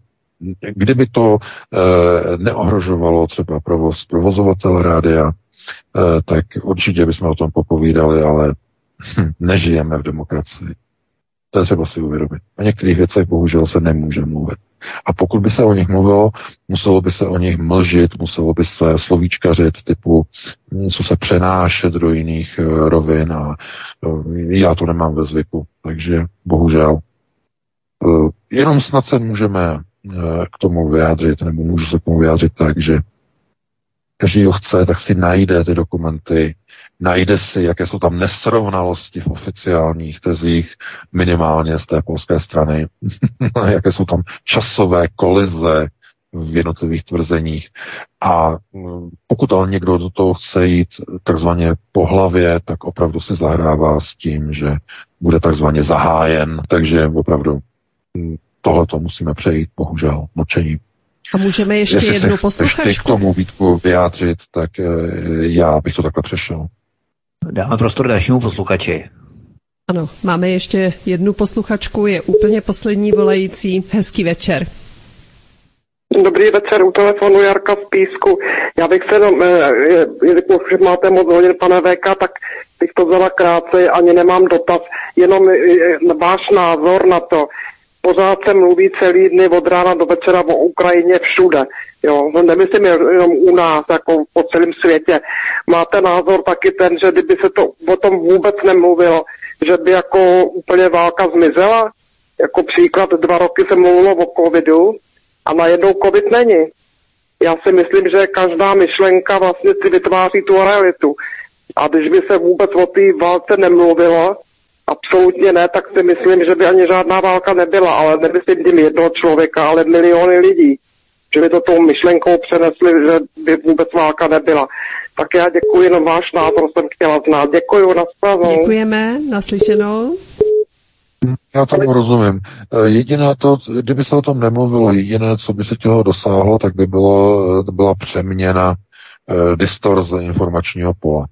S3: Kdyby to e, neohrožovalo třeba provoz provozovatel rádia, tak určitě bychom o tom popovídali, ale hm, nežijeme v demokracii. To je třeba si uvědomit. O některých věcech bohužel se nemůže mluvit. A pokud by se o nich mluvilo, muselo by se o nich mlžit, muselo by se slovíčkařit typu, hm, co se přenášet do jiných uh, rovin a uh, já to nemám ve zvyku. Takže bohužel. Jenom snad se můžeme k tomu vyjádřit, nebo můžu se k tomu vyjádřit tak, že každý, kdo chce, tak si najde ty dokumenty, najde si, jaké jsou tam nesrovnalosti v oficiálních tezích, minimálně z té polské strany, jaké jsou tam časové kolize v jednotlivých tvrzeních. A mm, pokud ale někdo do toho chce jít takzvaně po hlavě, tak opravdu si zahrává s tím, že bude takzvaně zahájen. Takže opravdu mm, tohle to musíme přejít, bohužel, mlčení.
S1: A můžeme ještě
S3: Jestli
S1: jednu posluchačku?
S3: chceš k tomu Vítku vyjádřit, tak eh, já bych to takhle přešel.
S2: Dáme prostor dalšímu posluchači.
S1: Ano, máme ještě jednu posluchačku, je úplně poslední volající. Hezký večer.
S9: Dobrý večer, u telefonu Jarka z Písku. Já bych se jenom, eh, jelikož máte moc hodin, pane VK, tak bych to vzala krátce, ani nemám dotaz, jenom váš názor na to. Pořád se mluví celý dny od rána do večera o Ukrajině všude. Jo, no nemyslím jenom u nás, jako po celém světě. Máte názor taky ten, že kdyby se to o tom vůbec nemluvilo, že by jako úplně válka zmizela? Jako příklad, dva roky se mluvilo o covidu a najednou covid není. Já si myslím, že každá myšlenka vlastně si vytváří tu realitu. A když by se vůbec o té válce nemluvilo, absolutně ne, tak si myslím, že by ani žádná válka nebyla, ale nemyslím tím jednoho člověka, ale miliony lidí. Že by to tou myšlenkou přenesli, že by vůbec válka nebyla. Tak já děkuji, no váš názor jsem chtěla znát. Děkuji,
S1: na Děkujeme, naslyšenou.
S3: Já tomu rozumím. Eh, jediné to, kdyby se o tom nemluvilo, jediné, co by se těho dosáhlo, tak by bylo, eh, byla přeměna distorze informačního pole.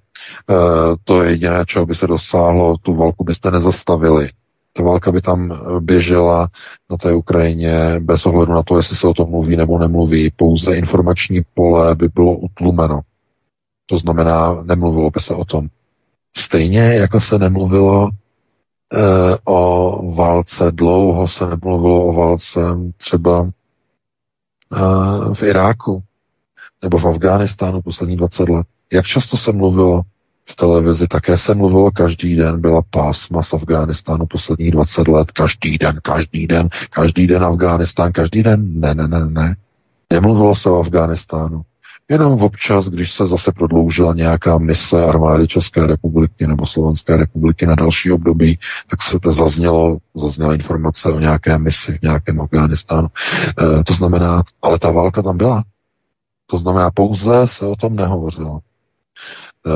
S3: To je jediné, čeho by se dosáhlo, tu válku byste nezastavili. Ta válka by tam běžela na té Ukrajině bez ohledu na to, jestli se o tom mluví nebo nemluví. Pouze informační pole by bylo utlumeno. To znamená, nemluvilo by se o tom. Stejně jako se nemluvilo Eh, o válce, dlouho se nemluvilo o válce třeba eh, v Iráku nebo v Afghánistánu poslední 20 let. Jak často se mluvilo v televizi, také se mluvilo každý den, byla pásma z Afghánistánu posledních 20 let, každý den, každý den, každý den Afghánistán, každý den, ne, ne, ne, ne. Nemluvilo se o Afghánistánu. Jenom občas, když se zase prodloužila nějaká mise armády České republiky nebo Slovenské republiky na další období, tak se to zaznělo, zazněla informace o nějaké misi v nějakém Afghánistánu. E, to znamená, ale ta válka tam byla. To znamená, pouze se o tom nehovořilo. E,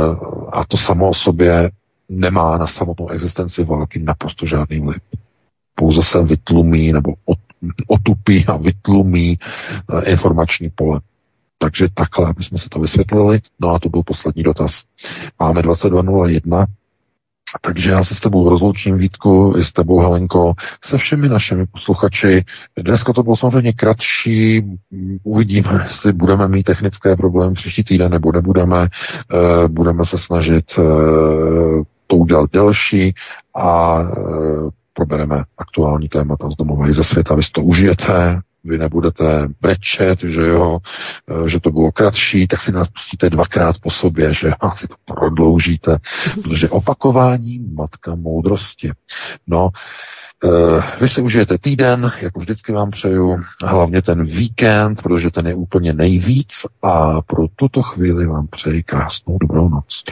S3: a to samo o sobě nemá na samotnou existenci války naprosto žádný vliv. Pouze se vytlumí nebo otupí a vytlumí e, informační pole. Takže takhle, aby jsme se to vysvětlili. No a to byl poslední dotaz. Máme 22.01, takže já se s tebou rozloučím, Vítku, i s tebou, Helenko, se všemi našimi posluchači. Dneska to bylo samozřejmě kratší, uvidíme, jestli budeme mít technické problémy příští týden nebo nebudeme. E, budeme se snažit e, to udělat delší a e, probereme aktuální témata z domova i ze světa. Vy si to užijete, vy nebudete brečet, že jo, e, že to bylo kratší, tak si nás pustíte dvakrát po sobě, že jo, si to prodloužíte, protože opakování matka moudrosti. No, Uh, vy si užijete týden, jako vždycky vám přeju, hlavně ten víkend, protože ten je úplně nejvíc a pro tuto chvíli vám přeji krásnou dobrou noc.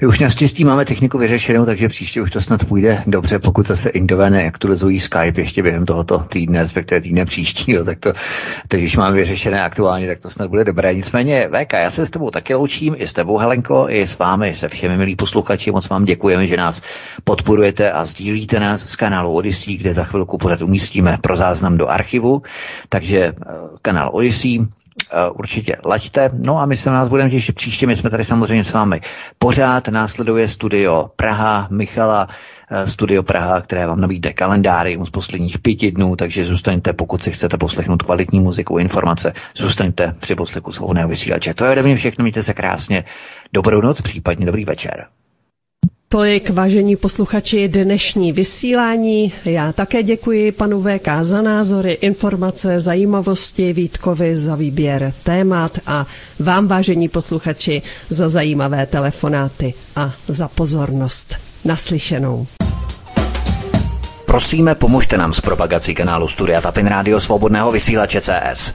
S2: My už naštěstí máme techniku vyřešenou, takže příště už to snad půjde dobře, pokud se Indové neaktualizují Skype ještě během tohoto týdne, respektive týdne příštího, tak to, teď když máme vyřešené aktuálně, tak to snad bude dobré. Nicméně, VK, já se s tebou taky loučím, i s tebou, Helenko, i s vámi, se všemi milí posluchači, moc vám děkujeme, že nás podporujete a sdílíte nás z kanálu Odyssey, kde za chvilku pořád umístíme pro záznam do archivu, takže eh, kanál Odyssey, Eh, určitě laďte. No a my se nás budeme těšit příště. My jsme tady samozřejmě s vámi pořád. Následuje studio Praha Michala, eh, Studio Praha, které vám nabídne kalendárium z posledních pěti dnů, takže zůstaňte, pokud si chcete poslechnout kvalitní muziku, informace, zůstaňte při poslechu svobodného vysílače. To je ode mě všechno, mějte se krásně. Dobrou noc, případně dobrý večer.
S1: Tolik, vážení posluchači, dnešní vysílání. Já také děkuji panu VK za názory, informace, zajímavosti, Vítkovi za výběr témat a vám, vážení posluchači, za zajímavé telefonáty a za pozornost. Naslyšenou.
S2: Prosíme, pomožte nám s propagací kanálu Studia Tapin Rádio Svobodného vysílače CS.